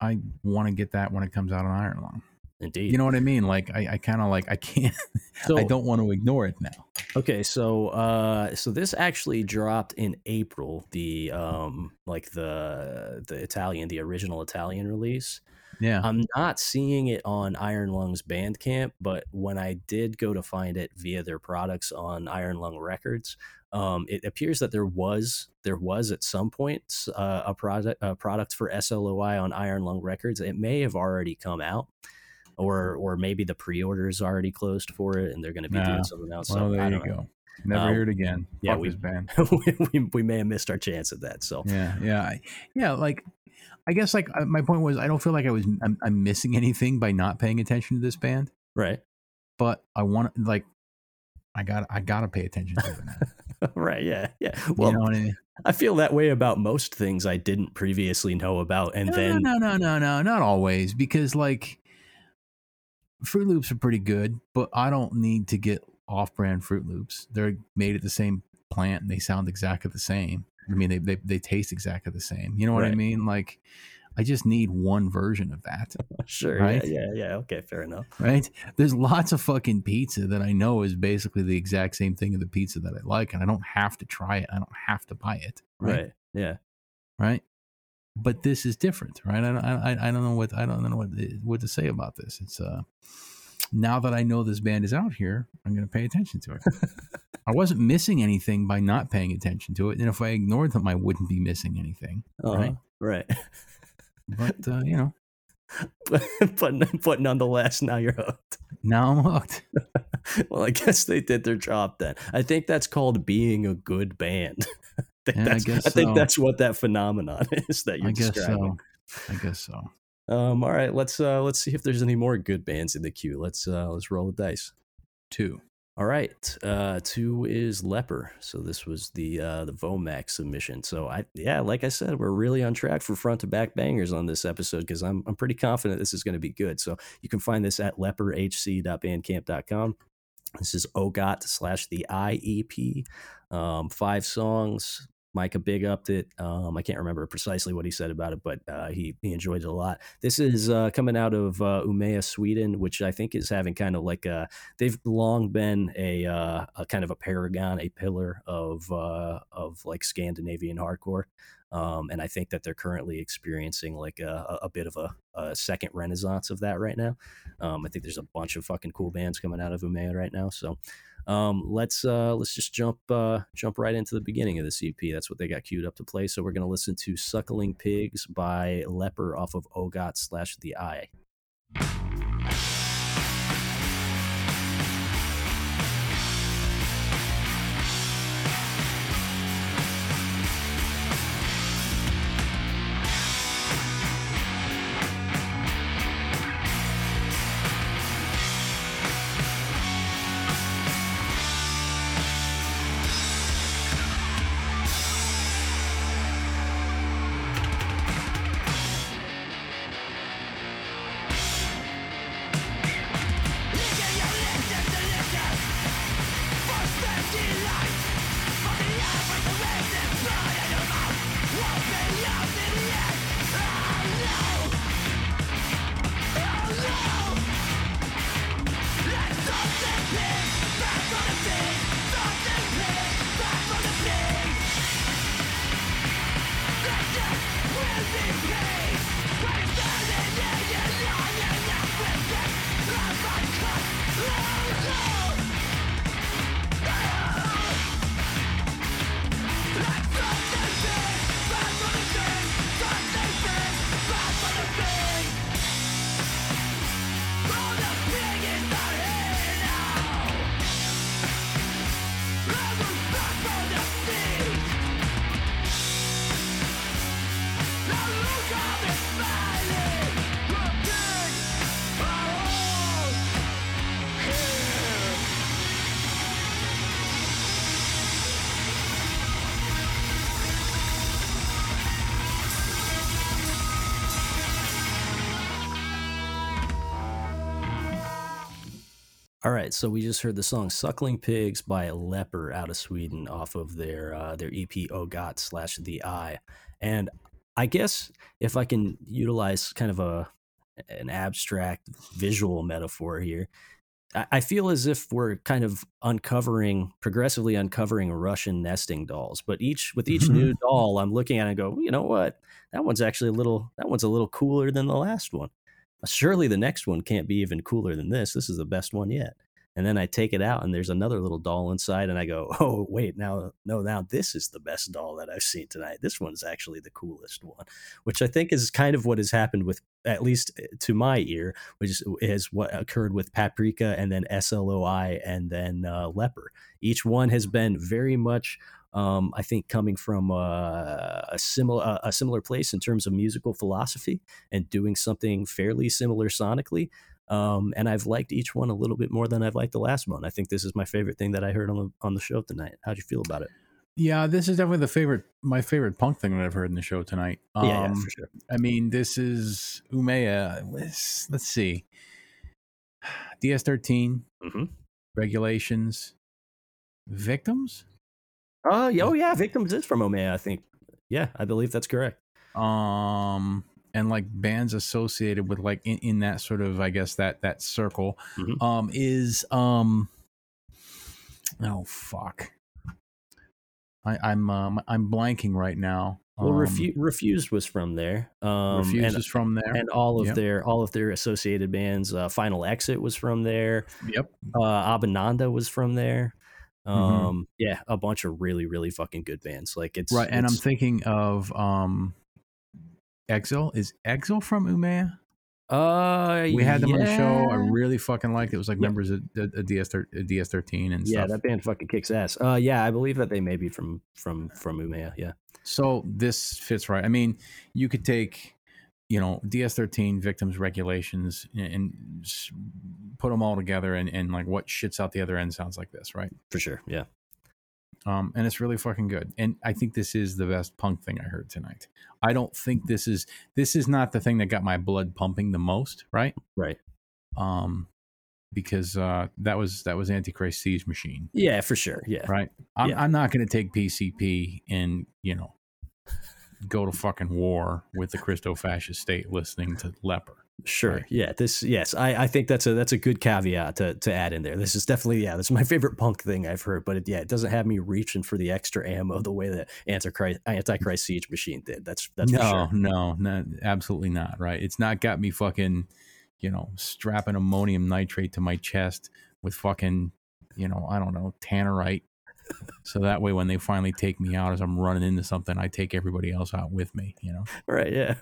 I want to get that when it comes out on Iron Lung. Indeed. You know what I mean? Like I, I kind of like I can't So- I don't want to ignore it now. Okay, so uh so this actually dropped in April, the um like the the Italian, the original Italian release. Yeah. I'm not seeing it on Iron Lungs Bandcamp, but when I did go to find it via their products on Iron Lung Records, um, it appears that there was there was at some point uh, a product a product for SLOI on Iron Lung Records. It may have already come out, or or maybe the pre-order is already closed for it, and they're going to be Nah. doing something else. well, So there you don't know. go. Never Uh, hear it again. yeah, Fuck we- band. we, we, may have missed our chance at that. So Yeah, yeah, I- yeah. Like, I guess like uh, my point was, I don't feel like I was I'm, I'm missing anything by not paying attention to this band, right, but I want like I got I gotta pay attention to it right, yeah, yeah. You Well, know what I mean? I feel that way about most things I didn't previously know about, and no, then no, no, no, no, not always because like Froot Loops are pretty good, but I don't need to get off-brand Froot Loops. They're made at the same plant and they sound exactly the same. I mean, they they they taste exactly the same. You know what I mean? Like, I just need one version of that. sure, Right? yeah, yeah, yeah. Okay, fair enough. right? There's lots of fucking pizza that I know is basically the exact same thing of the pizza that I like, and I don't have to try it. I don't have to buy it. Right. Right, yeah. Right. but this is different, right? I, I, I don't know what I don't know what what to say about this. It's uh, now that I know this band is out here, I'm going to pay attention to it. I wasn't missing anything by not paying attention to it, and if I ignored them, I wouldn't be missing anything, Uh-huh, right? Right. But uh, you know, but but nonetheless, now you're hooked. now I'm hooked. well, I guess they did their job then. I think that's called being a good band. I think, Yeah, I that's, guess I think so. that's what that phenomenon is that you're I guess describing. so. I guess so. Um, all right, let's uh let's see if there's any more good bands in the queue. Let's uh let's roll the dice. Two. All right, uh, two is Leper. So this was the uh, the Vomax submission. So I yeah, like I said, we're really on track for front to back bangers on this episode because I'm I'm pretty confident this is going to be good. So you can find this at leperhc.bandcamp.com. This is OGOT slash the IEP. Um, five songs. Micah big upped it. Um, I can't remember precisely what he said about it, but uh, he he enjoyed it a lot. This is uh, coming out of uh, Umea, Sweden, which I think is having kind of like a they've long been a, uh, a kind of a paragon, a pillar of uh, of like Scandinavian hardcore, um, and I think that they're currently experiencing like a, a bit of a, a second renaissance of that right now. Um, I think there's a bunch of fucking cool bands coming out of Umea right now, so. Um, let's uh, let's just jump uh, jump right into the beginning of this EP. That's what they got queued up to play. So we're gonna listen to "Suckling Pigs" by Leper off of Ogot slash The Eye. So we just heard the song "Suckling Pigs" by a Leper out of Sweden, off of their uh, their EP "Ogot" slash The Eye, and I guess if I can utilize kind of a an abstract visual metaphor here, I, I feel as if we're kind of uncovering progressively uncovering Russian nesting dolls. But each with each new doll, I'm looking at it and go, you know what? That one's actually a little that one's a little cooler than the last one surely the next one can't be even cooler than this. This is the best one yet. And then I take it out and there's another little doll inside and I go, "Oh, wait, now no, now this is the best doll that I've seen tonight. This one's actually the coolest one." Which I think is kind of what has happened with at least eh, to my ear, which is, what occurred with Paprika and then SLOI and then uh, Leper. Each one has been very much um, I think coming from uh, a similar a similar place in terms of musical philosophy and doing something fairly similar sonically. Um, and I've liked each one a little bit more than I've liked the last one. I think this is my favorite thing that I heard on the on the show tonight. How'd you feel about it? Yeah, this is definitely the favorite, my favorite punk thing that I've heard in the show tonight. Um, yeah, yeah, for sure. I mean, this is Umea. Let's, let's see. DS13, Mm-hmm. regulations, victims. Oh, yeah, oh yeah, Victims is from Umea, I think. Yeah, I believe that's correct. um and like bands associated with like in, in that sort of i guess that that circle Mhm. um is um oh fuck i i'm um i'm blanking right now Well, Um, Refu- Refused was from there. Um, Refused and, is from there. and all of Yep. their all of their associated bands. Uh, Final Exit was from there. yep. Uh, Abhinanda was from there. Mhm. Um, yeah, a bunch of really really fucking good bands. Like it's Right, and I'm thinking of um, Exil. Is Exil from Umea? uh, We had them on the show. I really fucking liked it. It was like Yeah. members of a DS thir- a DS13 and Yeah, stuff. that band fucking kicks ass. Uh, yeah, I believe that they may be from from from Umea. Yeah, So this fits right. I mean, you could take, you know, DS13 victims regulations and, and put them all together, and, and like what shits out the other end sounds like this, right? for sure. Yeah, Um, and it's really fucking good. And I think this is the best punk thing I heard tonight. I don't think this is this is not the thing that got my blood pumping the most, right? right. Um, because uh, that was that was Antichrist Siege Machine, Yeah, for sure. Yeah, right? I'm, Yeah. I'm not going to take PCP and you know go to fucking war with the Christo fascist state listening to Leper. Sure. Right. Yeah. This. Yes. I, I think that's a that's a good caveat to, to add in there. This is definitely yeah. This is my favorite punk thing I've heard. But it, yeah, it doesn't have me reaching for the extra ammo the way that Antichrist Antichrist Siege Machine did. That's that's no, for sure. no, no, absolutely not. Right? It's not got me fucking, you know, strapping ammonium nitrate to my chest with fucking, you know, I don't know, tannerite. so that way, when they finally take me out as I'm running into something, I take everybody else out with me. You know, Right. Yeah.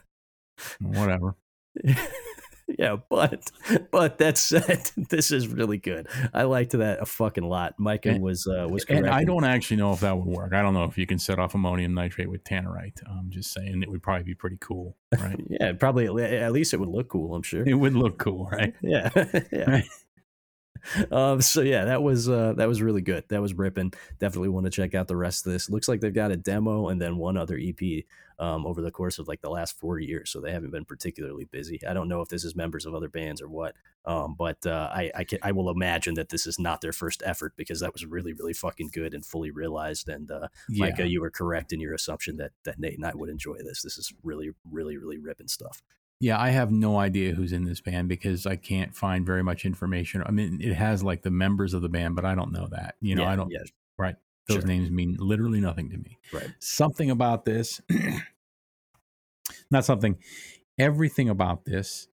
whatever. yeah, but but that said, this is really good. I liked that a fucking lot. Micah And- was uh, was And correct. I don't actually know if that would work. I don't know if you can set off ammonium nitrate with tannerite. I'm just saying it would probably be pretty cool, right? Yeah, probably at at least it would look cool. I'm sure. it would look cool, right? Yeah, yeah. um, so yeah, that was uh, that was really good. That was ripping. Definitely want to check out the rest of this. Looks like they've got a demo and then one other EP um, over the course of like the last four years. So they haven't been particularly busy. I don't know if this is members of other bands or what, um, but uh, I I, can, I will imagine that this is not their first effort because that was really really fucking good and fully realized. And uh, Yeah. Micah, you were correct in your assumption that that Nate and I would enjoy this. This is really really really ripping stuff. Yeah, I have no idea who's in this band because I can't find very much information. I mean, it has like the members of the band, but I don't know that. You know, Yeah, I don't. Yeah, Right. Those Sure. names mean literally nothing to me. right. Something about this, not something. Everything about this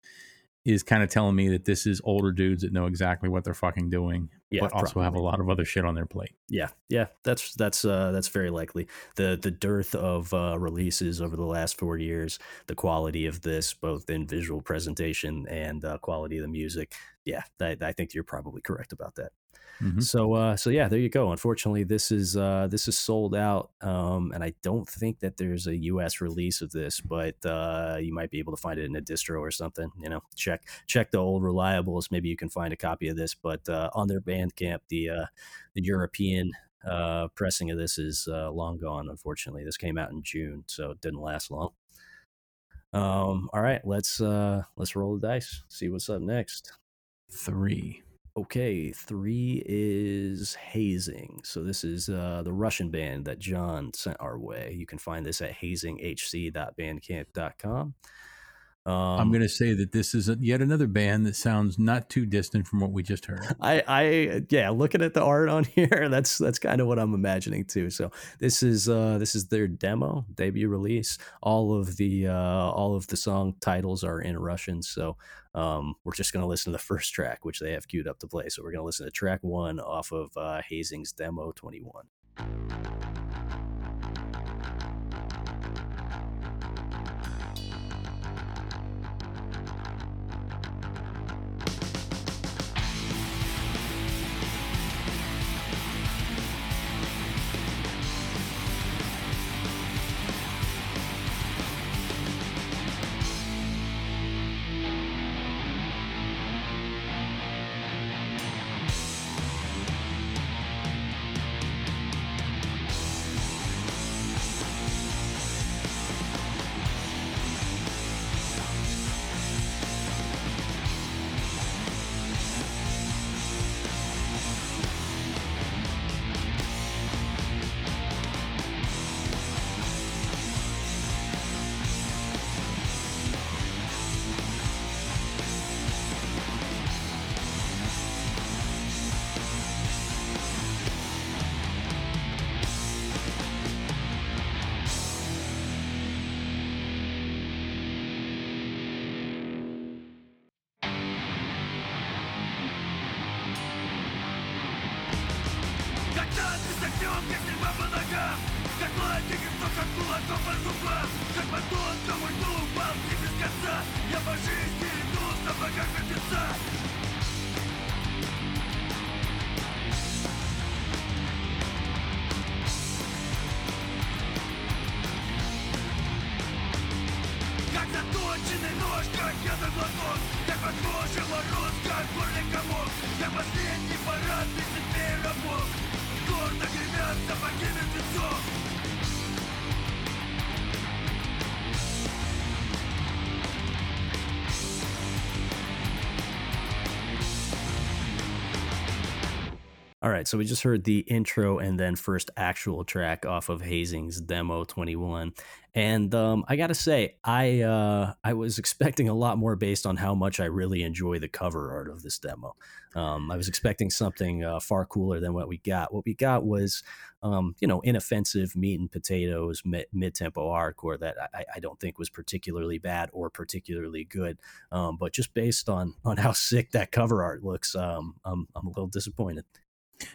is kind of telling me that this is older dudes that know exactly what they're fucking doing, Yeah, but also have a lot of other shit on their plate. Yeah, yeah, that's that's uh, that's very likely. the The dearth of uh, releases over the last four years, the quality of this, both in visual presentation and uh, quality of the music. Yeah, I, I think you're probably correct about that. Mhm. So, uh, so yeah, there you go. Unfortunately, this is uh, this is sold out, um, and I don't think that there's a U.S. release of this, but uh, you might be able to find it in a distro or something. You know, check check the old reliables. Maybe you can find a copy of this, but uh, on their Bandcamp, the uh, the European uh, pressing of this is uh, long gone. Unfortunately, this came out in June, so it didn't last long. Um, all right, let's uh, let's roll the dice. See what's up next. Three. Okay, three is hazing. So this is uh, the Russian band that John sent our way. You can find this at hazinghc.bandcamp.com. Um, I'm going to say that this is a, yet another band that sounds not too distant from what we just heard. I, I, yeah, looking at the art on here, that's that's kind of what I'm imagining too. So this is uh, this is their demo debut release. All of the uh, all of the song titles are in Russian. So um, we're just gonna listen to the first track, which they have queued up to play. So we're gonna listen to track one off of uh, Hazing's demo 21. All right, so we just heard the intro and then first actual track off of Hazing's demo 21. And um, I got to say, I uh, I was expecting a lot more based on how much I really enjoy the cover art of this demo. Um, I was expecting something uh, far cooler than what we got. What we got was, um, you know, inoffensive meat and potatoes mid tempo hardcore that I, I, don't think was particularly bad or particularly good. Um, but just based on on how sick that cover art looks, um, I'm, I'm a little disappointed.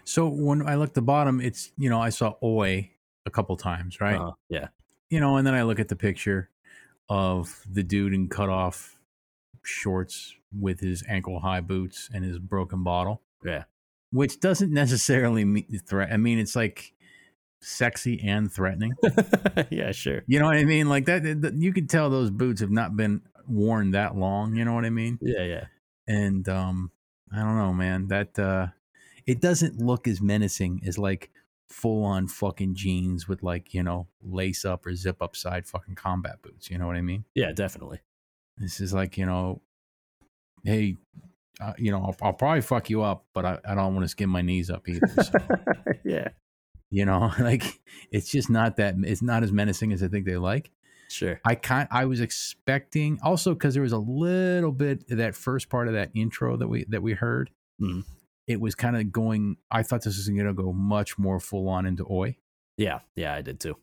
So when I look at the bottom, it's you know I saw Oi a couple times, right? Uh, yeah. You know, and then I look at the picture of the dude in cut off shorts with his ankle high boots and his broken bottle. Yeah. Which doesn't necessarily mean threat. I mean, it's like sexy and threatening. yeah, sure. You know what I mean? Like that, that, you can tell those boots have not been worn that long. You know what I mean? Yeah, yeah. And um, I don't know, man. That uh, it doesn't look as menacing as like full on fucking jeans with like you know lace up or zip up side fucking combat boots. You know what I mean? Yeah, definitely. This is like you know, hey, uh, you know, I'll, I'll, probably fuck you up, but I, I don't want to skin my knees up either. So. yeah, you know, like it's just not that it's not as menacing as I think they like. Sure. I kind I was expecting also because there was a little bit of that first part of that intro that we that we heard. Mm it was kind of going. I thought this was going to go much more full on into Oi. Yeah, yeah, I did too.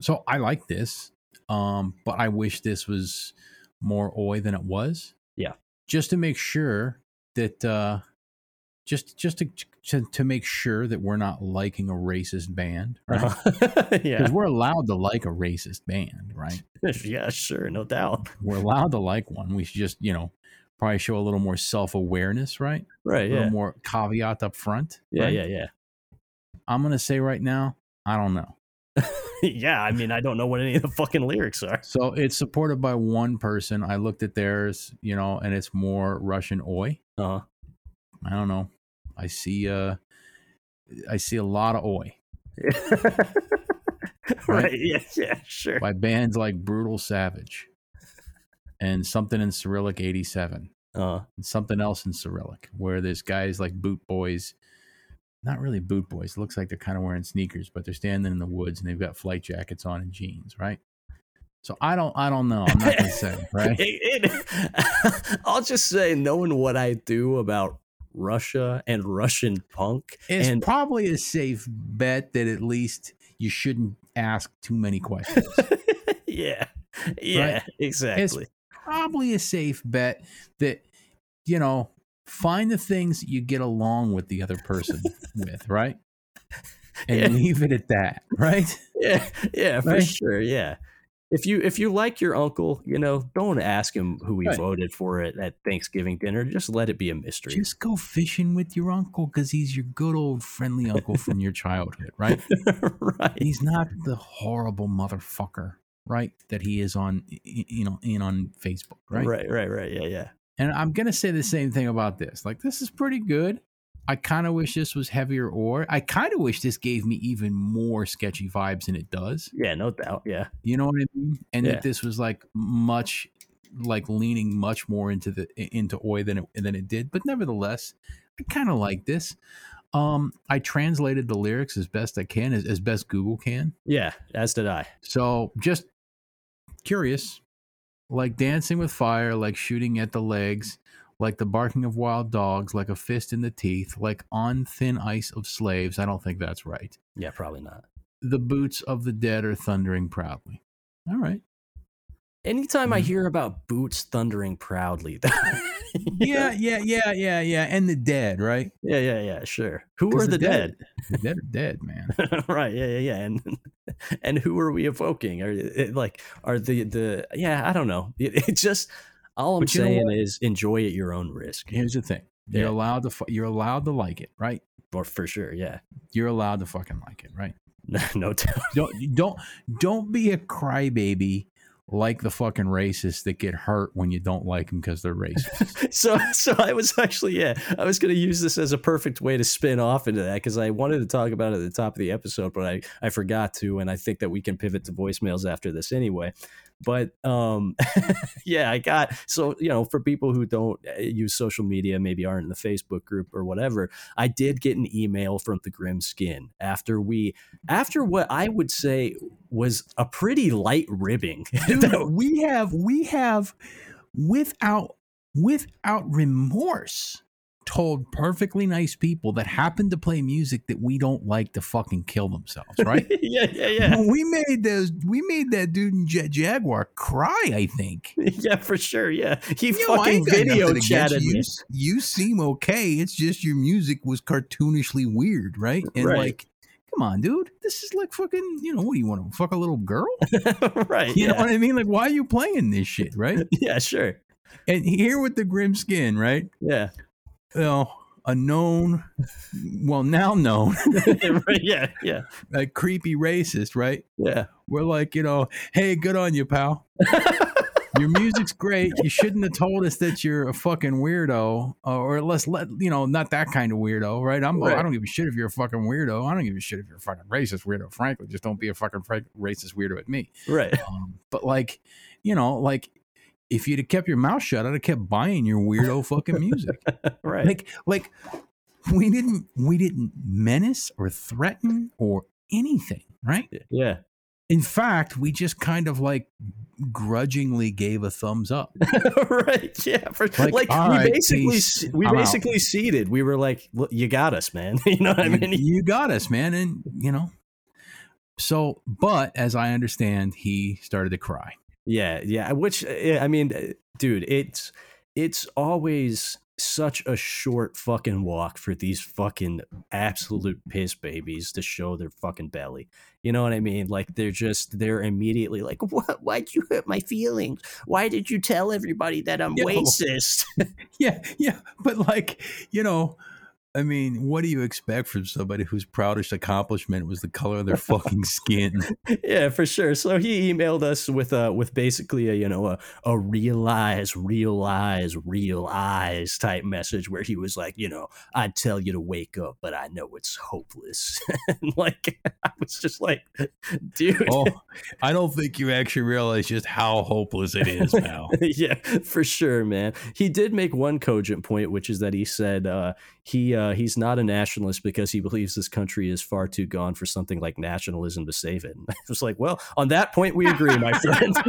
So I like this, um, but I wish this was more Oi than it was. Yeah, just to make sure that, uh, just just to, to, to make sure that we're not liking a racist band, right? Uh-huh. yeah, because we're allowed to like a racist band, right? yeah, sure, no doubt. We're allowed to like one. We should just, you know, probably show a little more self awareness, right? Right. A yeah. little more caveat up front. Yeah. right? Yeah. Yeah. I'm gonna say right now, I don't know. yeah, I mean, I don't know what any of the fucking lyrics are. So it's supported by one person. I looked at theirs, you know, and it's more Russian oi. Uh-huh. I don't know. I see uh I see a lot of oi. right? right? Yeah, yeah, sure. By bands like Brutal Savage and something in Cyrillic 87. Uh, and something else in Cyrillic, where there's guys like Boot Boys, not really Boot Boys. It looks like they're kind of wearing sneakers, but they're standing in the woods and they've got flight jackets on and jeans, right? So I don't, I don't know. I'm not gonna say, right? It, it, I'll just say, knowing what I do about Russia and Russian punk, it's and probably a safe bet that at least you shouldn't ask too many questions. yeah, yeah, right? exactly. It's probably a safe bet that you know find the things that you get along with the other person with, right? And yeah. leave it at that, right? Yeah, yeah, for right? sure. Yeah. If you if you like your uncle, you know, don't ask him who he right. voted for it at Thanksgiving dinner. Just let it be a mystery. Just go fishing with your uncle because he's your good old friendly uncle from your childhood, right? right. He's not the horrible motherfucker right? That he is on, you know, in on Facebook, right? Right, right, right. Yeah, yeah. And I'm gonna say the same thing about this. Like, this is pretty good. I kind of wish this was heavier oi. I kind of wish this gave me even more sketchy vibes than it does. Yeah, no doubt. Yeah. You know what I mean? And yeah. that this was like much like leaning much more into the into oi than it than it did. But nevertheless, I kind of like this. Um, I translated the lyrics as best I can, as, as best Google can. Yeah, as did I. So just curious, like dancing with fire, like shooting at the legs, like the barking of wild dogs, like a fist in the teeth, like on thin ice of slaves. I don't think that's right. Yeah, probably not. The boots of the dead are thundering proudly. All right. Anytime I Mhm. hear about boots thundering proudly, Yeah, yeah, yeah, yeah, yeah. And the dead, right? yeah, yeah, yeah, sure. Who are the dead? The dead are dead, man. right, yeah, yeah, yeah, and and who are we evoking? Are it, like are the the yeah? I don't know. It, it just all I'm But you know saying is enjoy at your own risk, Here's the thing: you're Yeah. allowed to. You're allowed to like it, right? or for sure, yeah, You're allowed to fucking like it, right? no doubt. Don't don't don't be a crybaby like the fucking racists that get hurt when you don't like them because they're racist. so so I was actually yeah I was going to use this as a perfect way to spin off into that because I wanted to talk about it at the top of the episode but I I forgot to and I think that we can pivot to voicemails after this anyway but um yeah I got so you know for people who don't uh, use social media maybe aren't in the Facebook group or whatever I did get an email from the Grim Skin after we after what I would say was a pretty light ribbing Dude, we have we have without without remorse told perfectly nice people that happen to play music that we don't like to fucking kill themselves, right? yeah yeah yeah we made those we made that dude in Jet Jaguar cry, I think. Yeah, for sure. Yeah, he You fucking got video chatted you. me. You seem okay. It's just your music was cartoonishly weird, right? And Right. like, come on, dude. This is like fucking, you know, what do you want to fuck a little girl? right. You yeah. know what I mean? Like, why are you playing this shit, right? yeah, sure. And here with the grim skin, right? Yeah. You know, a known, well, now known. Yeah. Yeah. a creepy racist, right? Yeah. We're like, you know, hey, good on you, pal. Your music's great. You shouldn't have told us that you're a fucking weirdo, uh, or let's let you know, not that kind of weirdo, right? I'm. Right. I don't give a shit if you're a fucking weirdo. I don't give a shit if you're a fucking racist weirdo. Frankly, just don't be a fucking racist weirdo at me. Right. Um, but like, you know, like if you'd have kept your mouth shut, I'd have kept buying your weirdo fucking music. Right. like, like we didn't, we didn't menace or threaten or anything, right? yeah. In fact, we just kind of like grudgingly gave a thumbs up. right. Yeah. For, Like, like, we right, basically peace. we I'm out. basically seeded. We were like, "Look, you got us, man. you know what I mean? you got us, man. And, you know, so, but as I understand, he started to cry. Yeah, yeah. Which I mean, dude, it's it's always such a short fucking walk for these fucking absolute piss babies to show their fucking belly. You know what I mean? Like they're just they're immediately like, "What? Why'd you hurt my feelings? Why did you tell everybody that I'm Yo. racist?" Yeah, yeah. But like, you know, I mean, what do you expect from somebody whose proudest accomplishment was the color of their fucking skin? yeah, for sure. So he emailed us with uh with basically a you know a a realize, realize, realize type message where he was like, you know, I'd tell you to wake up, but I know it's hopeless. and like I was just like, dude. Oh, I don't think you actually realize just how hopeless it is, pal. yeah, for sure, man. He did make one cogent point, which is that he said uh, he uh, he's not a nationalist because he believes this country is far too gone for something like nationalism to save it. And I was like, well, on that point, we agree, my friend.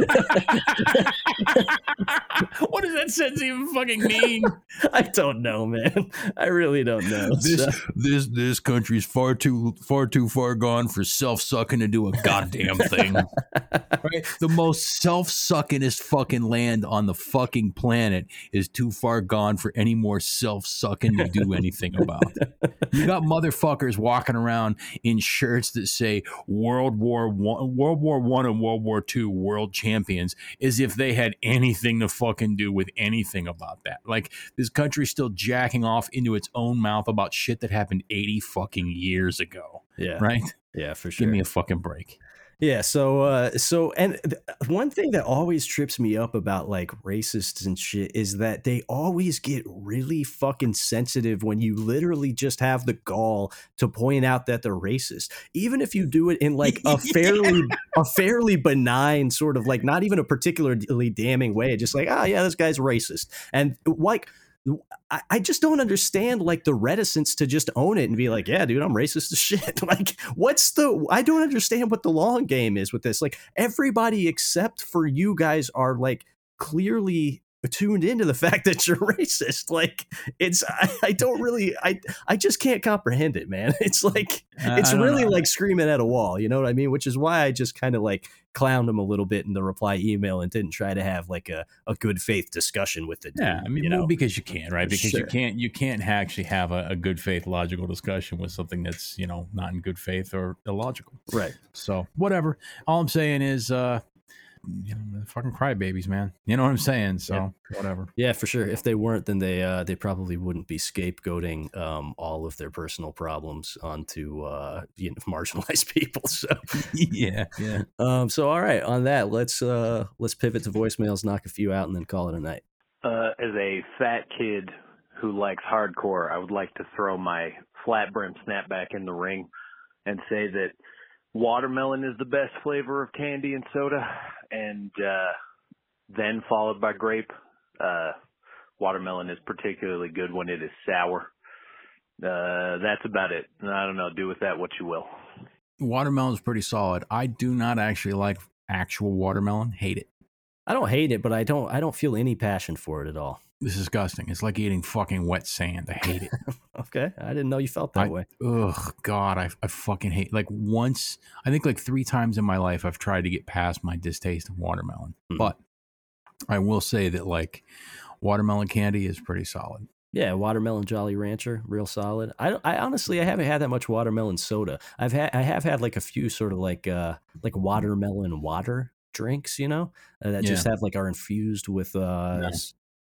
what does that sentence even fucking mean? I don't know, man. I really don't know. This So- this this country's far too far too far gone for self sucking to do a goddamn thing. right? The most self suckingest fucking land on the fucking planet is too far gone for any more self sucking to do anything about. You got motherfuckers walking around in shirts that say World War One, World War One, and World War Two world champions, as if they had anything to fucking do with anything about that. Like this country's still jacking off into its own mouth about shit that happened eighty fucking years ago. yeah, Right? yeah, for sure. Give me a fucking break. Yeah, so uh so and th- one thing that always trips me up about like racists and shit is that they always get really fucking sensitive when you literally just have the gall to point out that they're racist. Even if you do it in like a fairly a fairly benign sort of like not even a particularly damning way, just like, "Oh yeah, this guy's racist." And like I, I just don't understand like the reticence to just own it and be like, yeah, dude, I'm racist as shit. like, what's the? I don't understand what the long game is with this. Like, everybody except for you guys are like clearly tuned into the fact that you're racist. Like, it's I, I don't really I I just can't comprehend it, man. It's like it's really know. like screaming at a wall. You know what I mean? Which is why I just kind of like clowned him a little bit in the reply email and didn't try to have like a, a good faith discussion with it. Yeah, I mean, you well, know, because you can, right? Because Sure. you can't, you can't actually have a, a good faith logical discussion with something that's you know not in good faith or illogical. right. So whatever. All I'm saying is, uh, you know, fucking crybabies, man. You know what I'm saying? So whatever. Yeah, for sure. If they weren't, then they uh, they probably wouldn't be scapegoating um, all of their personal problems onto uh, you know, marginalized people. So, yeah, yeah. um, so all right, on that, let's uh, let's pivot to voicemails, knock a few out, and then call it a night. Uh, as a fat kid who likes hardcore, I would like to throw my flat brim snapback in the ring and say that watermelon is the best flavor of candy and soda, and uh, then followed by grape. Uh, watermelon is particularly good when it is sour. Uh, that's about it. I don't know. Do with that what you will. Watermelon's pretty solid. I do not actually like actual watermelon. Hate it. I don't hate it, but I don't I don't feel any passion for it at all. It's disgusting. It's like eating fucking wet sand. I hate it. Okay, I didn't know you felt that I- way. Ugh, God, I, I fucking hate. Like once, I think like three times in my life, I've tried to get past my distaste of watermelon. Hmm. But I will say that like watermelon candy is pretty solid. Yeah, watermelon Jolly Rancher, real solid. I, I honestly I haven't had that much watermelon soda. I've had I have had like a few sort of like uh like watermelon water drinks, you know, uh, that just have like are infused with uh.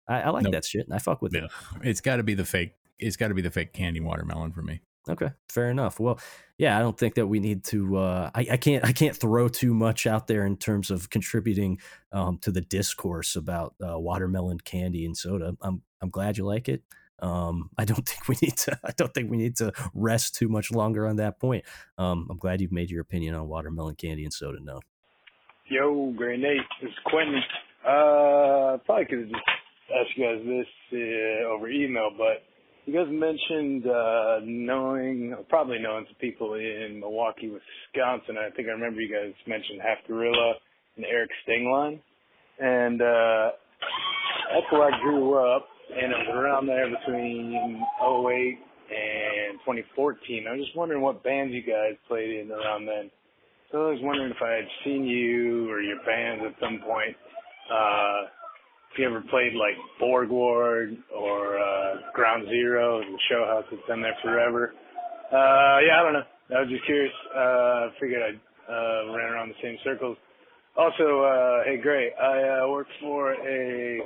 S- I, I like Nope. that shit. I fuck with Yeah. it. It's got to be the fake. It's got to be the fake candy watermelon for me. Okay, fair enough. Well, yeah, I don't think that we need to. Uh, I, I can't. I can't throw too much out there in terms of contributing um, to the discourse about uh, watermelon candy and soda. I'm I'm glad you like it. Um, I don't think we need to. I don't think we need to rest too much longer on that point. Um, I'm glad you've made your opinion on watermelon candy and soda known. Yo, Gray Nate, this Quentin. Uh, probably could have just asked you guys this uh, over email, but you guys mentioned uh, knowing, probably knowing some people in Milwaukee, Wisconsin. I think I remember you guys mentioned Half Gorilla and Eric Stingline, and uh, that's where I grew up, and it was around there between 08 and 2014. I was just wondering what bands you guys played in around then. So I was wondering if I had seen you or your bands at some point. Uh, you ever played like Borg Ward or uh, Ground Zero, the show house that's been there forever. Uh, yeah, I don't know. I was just curious. Uh, figured I'd uh, ran around the same circles. Also, uh, hey, great. I uh, work for a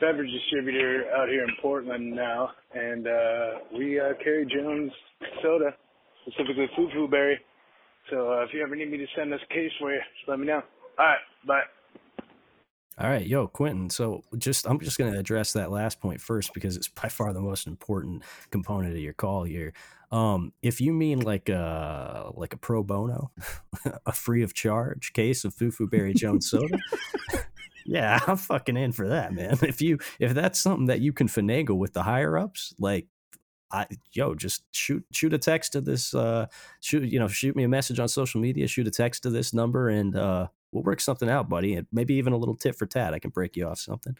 beverage distributor out here in Portland now, and uh, we uh, carry Jones soda, specifically Foo Berry. So uh, if you ever need me to send this case for you, just let me know. All right, bye. All right, yo, Quentin. So just I'm just going to address that last point first because it's by far the most important component of your call here. Um, if you mean like a like a pro bono, a free of charge case of Fufu Berry Jones soda, yeah, I'm fucking in for that, man. If you if that's something that you can finagle with the higher ups, like I yo, just shoot shoot a text to this uh shoot you know, shoot me a message on social media, shoot a text to this number and uh we'll work something out, buddy. And maybe even a little tit for tat. I can break you off something.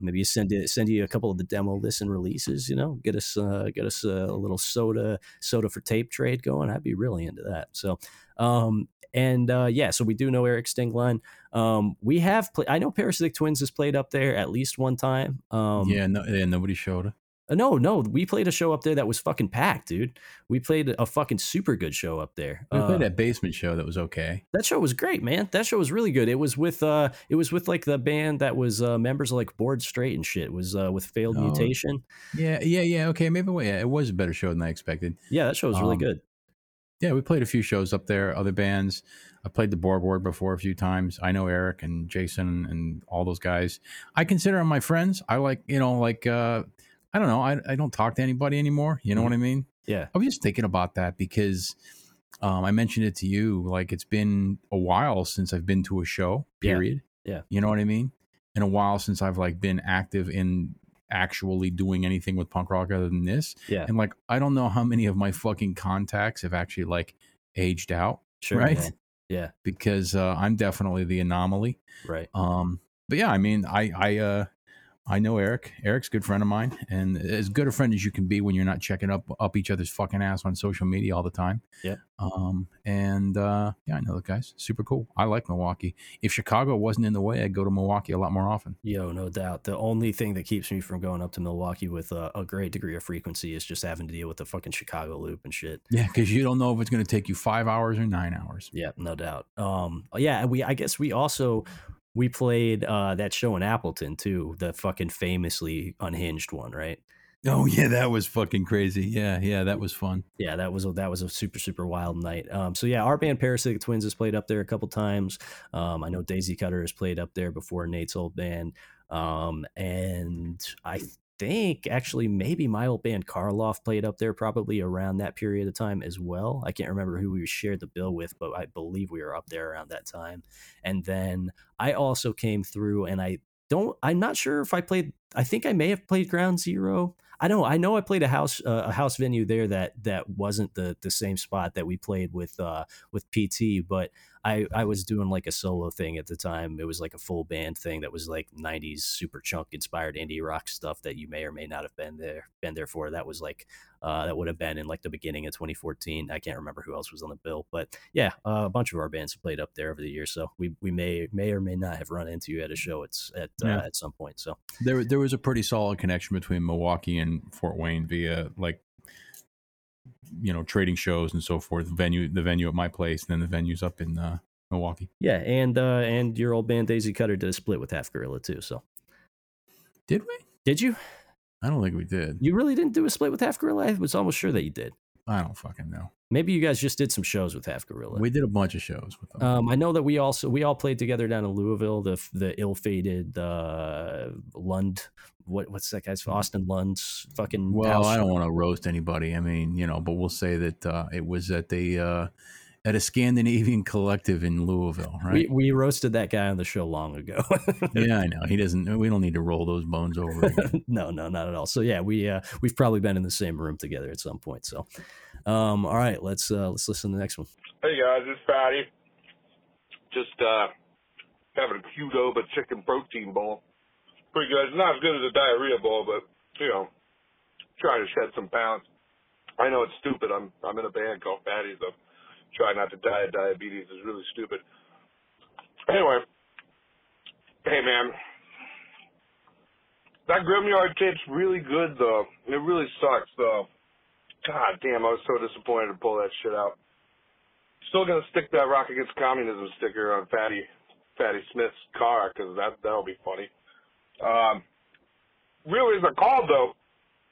Maybe you send it, send you a couple of the demo listen releases. You know, get us uh, get us a, little soda soda for tape trade going. I'd be really into that. So, um, and uh, yeah, so we do know Eric Stingline. Um, we have played. I know Parasitic Twins has played up there at least one time. Um, yeah, no, yeah, nobody showed. Uh, No, no, we played a show up there that was fucking packed, dude. We played a fucking super good show up there. We Uh, played that basement show that was okay. that show was great, man. That show was really good. It was with uh it was with like the band that was uh members of like Board Straight and shit. It was uh with Failed Oh. Mutation. Yeah, yeah, yeah. Okay, maybe yeah, it was a better show than I expected. Yeah, that show was really Um, good. Yeah, we played a few shows up there, other bands. I played the Borg Ward before a few times. I know Eric and Jason and all those guys. I consider them my friends. I like, you know, like uh I don't know, I I don't talk to anybody anymore. You know Mhm. what I mean? Yeah. I was just thinking about that because um, I mentioned it to you. Like it's been a while since I've been to a show. Yeah. Period. Yeah. You know what I mean? In a while since I've like been active in actually doing anything with punk rock other than this. Yeah. And like I don't know how many of my fucking contacts have actually like aged out Sure. right? man. Yeah. because uh, I'm definitely the anomaly. Right. Um, but yeah, I mean, I I uh, I know Eric. Eric's a good friend of mine, and as good a friend as you can be when you're not checking up up each other's fucking ass on social media all the time. Yeah. Um. And uh, yeah, I know the guys. Super cool. I like Milwaukee. If Chicago wasn't in the way, I'd go to Milwaukee a lot more often. Yo, no doubt. The only thing that keeps me from going up to Milwaukee with a, a great degree of frequency is just having to deal with the fucking Chicago loop and shit. Yeah, because you don't know if it's going to take you five hours or nine hours. Yeah, no doubt. Um, yeah, we I guess we also we played uh that show in Appleton too, the fucking famously unhinged one, right? Oh yeah, that was fucking crazy. Yeah, yeah, that was fun. Yeah, that was a, that was a super super wild night. Um, so yeah, our band Parasitic Twins has played up there a couple times. Um, I know Daisy Cutter has played up there before Nate's old band. Um, and I think actually maybe my old band Karloff played up there probably around that period of time as well. I can't remember who we shared the bill with, but I believe we were up there around that time. And then I also came through and I don't I'm not sure if I played I think I may have played Ground Zero. I don't I know I played a house uh, a house venue there that that wasn't the the same spot that we played with uh with PT, but I I was doing like a solo thing at the time. It was like a full band thing that was like 90s Superchunk inspired indie rock stuff that you may or may not have been there been there for. That was like uh that would have been in like the beginning of 2014. I can't remember who else was on the bill, but yeah, uh, a bunch of our bands have played up there over the years, so we we may may or may not have run into you at a show at uh, Yeah. at some point. So There, there was a pretty solid connection between Milwaukee and Fort Wayne via like, you know, trading shows and so forth. Venue, the venue at my place, and then the venues up in uh, Milwaukee. yeah, and uh and your old band Daisy Cutter did a split with Half Gorilla too. So Did we? did you? I don't think we did. You really didn't do a split with Half Gorilla? I was almost sure that you did. I don't fucking know. Maybe you guys just did some shows with Half Gorilla. We did a bunch of shows with them. Um, I know that we also we all played together down in Louisville. The the ill fated uh, Lund. What what's that guy's Austin Lund's fucking. well, house I don't want to roast anybody. I mean, you know, but we'll say that uh, it was at the uh, at a Scandinavian collective in Louisville, right? we roasted that guy on the show long ago. yeah, I know. He doesn't. We don't need to roll those bones over. No, no, not at all. So yeah, we uh, we've probably been in the same room together at some point. So, um, all right, let's uh, let's listen to the next one. Hey guys, it's Patty. Just uh having a Qdoba chicken protein bowl. Pretty good. It's not as good as a diarrhea bowl, but you know, trying to shed some pounds. I know it's stupid. I'm I'm in a band called Patty's. I'm trying not to die of diabetes is really stupid. Anyway, hey man, that Grim Yard tape's really good though. It really sucks though. God damn, I was so disappointed to pull that shit out. Still gonna stick that Rock Against Communism sticker on Fatty Fatty Smith's car because that that'll be funny. Um, really, as a call though,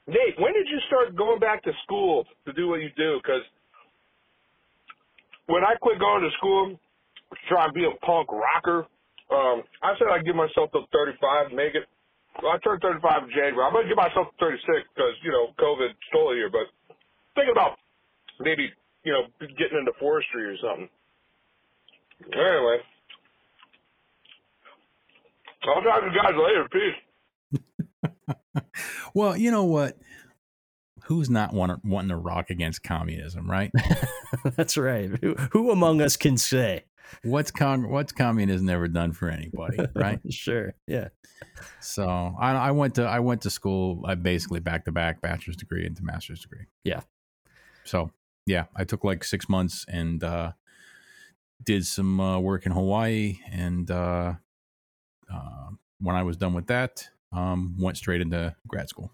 Nate, when did you start going back to school to do what you do? Because when I quit going to school to try and be a punk rocker, um, I said I'd give myself till 35 to make it. Well, I turned 35 in January. I'm gonna give myself 36 because you know COVID stole a year, but thinking about maybe you know getting into forestry or something. Anyway, I'll talk to you guys later. Peace. well, you know what? Who's not want, wanting to rock against communism, right? That's right. Who, who among us can say? what's con- what's communism ever done for anybody, right? sure. Yeah. So I, I went to I went to school. I basically back to back bachelor's degree into master's degree. Yeah. So yeah, I took like six months and uh, did some uh, work in Hawaii, and uh, uh, when I was done with that, um, went straight into grad school.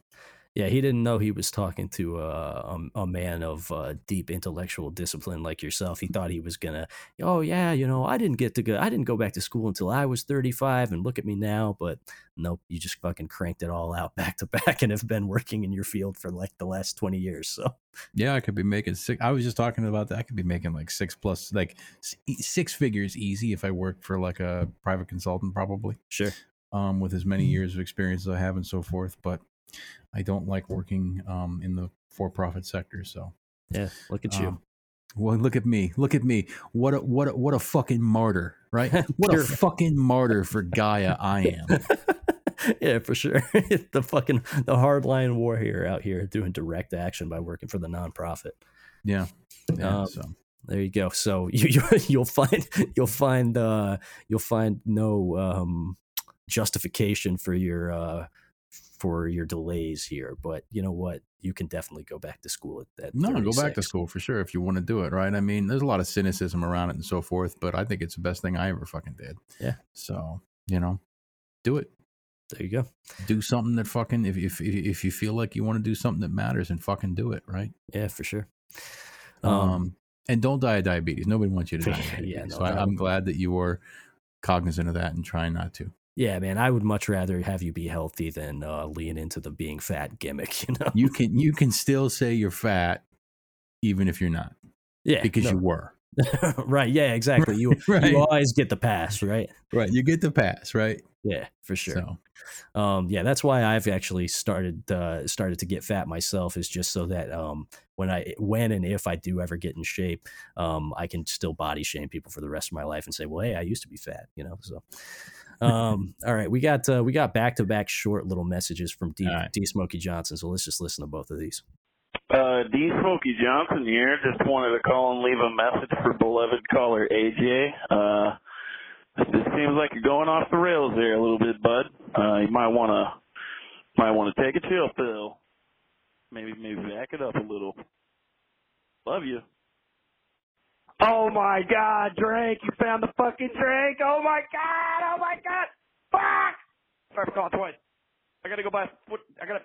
Yeah, he didn't know he was talking to uh, a, a man of uh, deep intellectual discipline like yourself. He thought he was gonna, oh yeah, you know, I didn't get to go, I didn't go back to school until I was thirty-five, and look at me now. But nope, you just fucking cranked it all out back to back, and have been working in your field for like the last twenty years. So Yeah, I could be making six. I was just talking about that. I could be making like six plus, like six figures easy if I worked for like a private consultant, probably. sure, um, with as many years of experience as I have and so forth. But I don't like working um, in the for-profit sector. So, yeah, look at you. um, well, look at me, look at me. What a what a, what a fucking martyr, right? What a fucking martyr for Gaia I am. yeah, for sure. the fucking the hardline warrior out here doing direct action by working for the nonprofit. Yeah, yeah. Um, so There you go. So you, you you'll find you'll find uh you'll find no um justification for your uh for your delays here, but you know what? You can definitely go back to school at, at No, go back to school for sure if you want to do it, right? I mean, there's a lot of cynicism around it and so forth, but I think it's the best thing I ever fucking did. Yeah. So, you know, do it. There you go. Do something that fucking if if if you feel like you want to do something that matters and fucking do it, right? Yeah, for sure. Um, Um, and don't die of diabetes. Nobody wants you to die. Of Yeah, diabetes. no, so I, I'm glad that you are cognizant of that and trying not to. Yeah, man, I would much rather have you be healthy than uh, lean into the being fat gimmick. You know? You can you can still say you're fat, even if you're not, yeah, because no. you were. right. Yeah, exactly. You Right. you always get the pass, right? Right. You get the pass, right? Yeah, for sure. So Um, yeah, that's why I've actually started uh, started to get fat myself is just so that um, when I when and if I do ever get in shape, um, I can still body shame people for the rest of my life and say, well, hey, I used to be fat, you know. So, um, all right, we got uh, we got back to back short little messages from D, All right. D Smokey Johnson. So let's just listen to both of these. Uh, D. Smokey Johnson here. Just wanted to call and leave a message for beloved caller AJ. Uh, it seems like you're going off the rails there a little bit, bud. Uh, you might want to might want to take a chill pill. Maybe maybe back it up a little. Love you. Oh my god, Drank, you found the fucking Drank. Oh my god, oh my god. Fuck! Sorry for calling twice. I gotta go buy, foot- I gotta,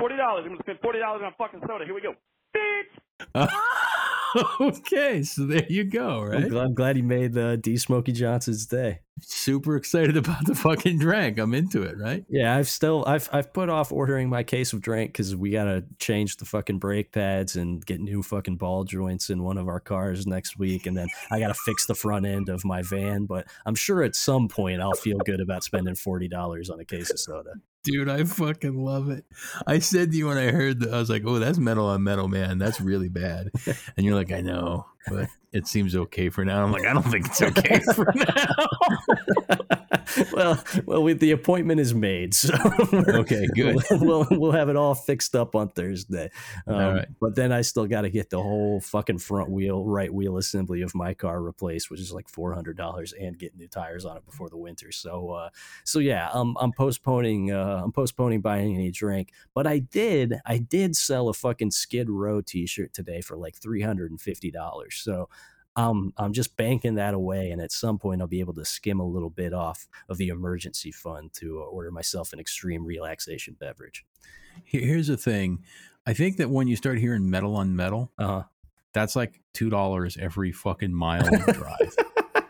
$40. I'm gonna spend $40 on fucking soda. Here we go. Bitch! Ah! okay, so there you go, I'm, right? glad, I'm glad he made uh, D Smokey Johnson's day. Super excited about the fucking drink. I'm into it, right? Yeah, I've still I've I've put off ordering my case of drink because we gotta change the fucking brake pads and get new fucking ball joints in one of our cars next week, and then I gotta fix the front end of my van. But I'm sure at some point I'll feel good about spending forty dollars on a case of soda. Dude, I fucking love it. I said to you when I heard that, I was like, oh, that's metal on metal, man. That's really bad. And you're like, I know, but it seems okay for now. I'm like, I don't think it's okay for now. well, well, we, the appointment is made, so Okay, good. We'll, we'll we'll have it all fixed up on Thursday. Um, All right. But then I still got to get the whole fucking front wheel, right wheel assembly of my car replaced, which is like four hundred dollars, and get new tires on it before the winter. So, uh, so yeah, I'm I'm postponing uh, I'm postponing buying any drink. But I did I did sell a fucking Skid Row T-shirt today for like three hundred and fifty dollars. So. Um, I'm just banking that away, and at some point, I'll be able to skim a little bit off of the emergency fund to uh, order myself an extreme relaxation beverage. Here's the thing. I think that when you start hearing metal on metal, Uh, that's like $2 every fucking mile you drive.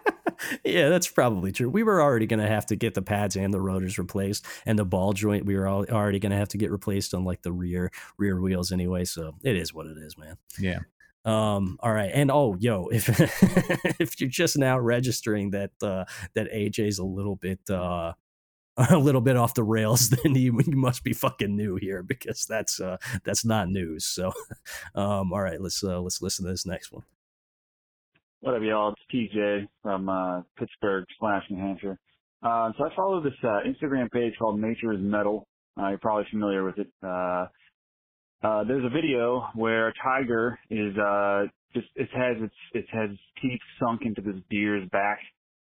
yeah, that's probably true. We were already going to have to get the pads and the rotors replaced, and the ball joint we were all, already going to have to get replaced on like the rear rear wheels anyway. So it is what it is, man. Yeah. Um. All right. And oh, yo, if if you're just now registering that uh, that AJ's a little bit uh, a little bit off the rails, then you, you must be fucking new here because that's uh, that's not news. So, um. All right. Let's uh, let's listen to this next one. What up, y'all? It's TJ from uh, Pittsburgh slash New Hampshire. Uh, so I follow this uh, Instagram page called Nature is Metal. Uh, you're probably familiar with it. Uh, uh, there's a video where a tiger is uh, just it has its it has teeth sunk into this deer's back,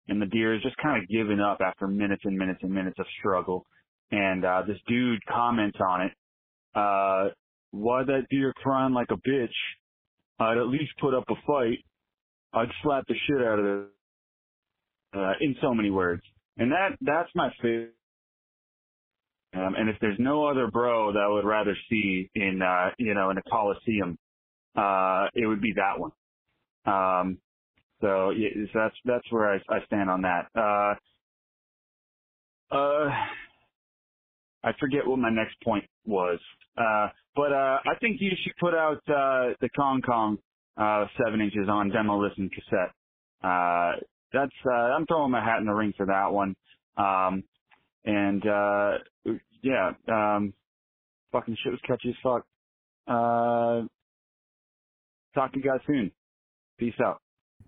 and the deer is just kind of giving up after minutes and minutes and minutes of struggle. And uh, this dude comments on it. Uh, why that deer crying like a bitch? I'd at least put up a fight. I'd slap the shit out of it uh, in so many words. And that that's my favorite. Um, and if there's no other bro that I would rather see in uh, you know in a coliseum, uh, it would be that one. Um, so yeah, so that's that's where I, I stand on that. Uh, uh, I forget what my next point was. Uh, but uh, I think you should put out uh, the Kong Kong uh, seven inches on demo listen cassette. Uh, that's uh, I'm throwing my hat in the ring for that one. Um, and uh, yeah, um, fucking shit was catchy as fuck. Uh, talk to you guys soon. Peace out.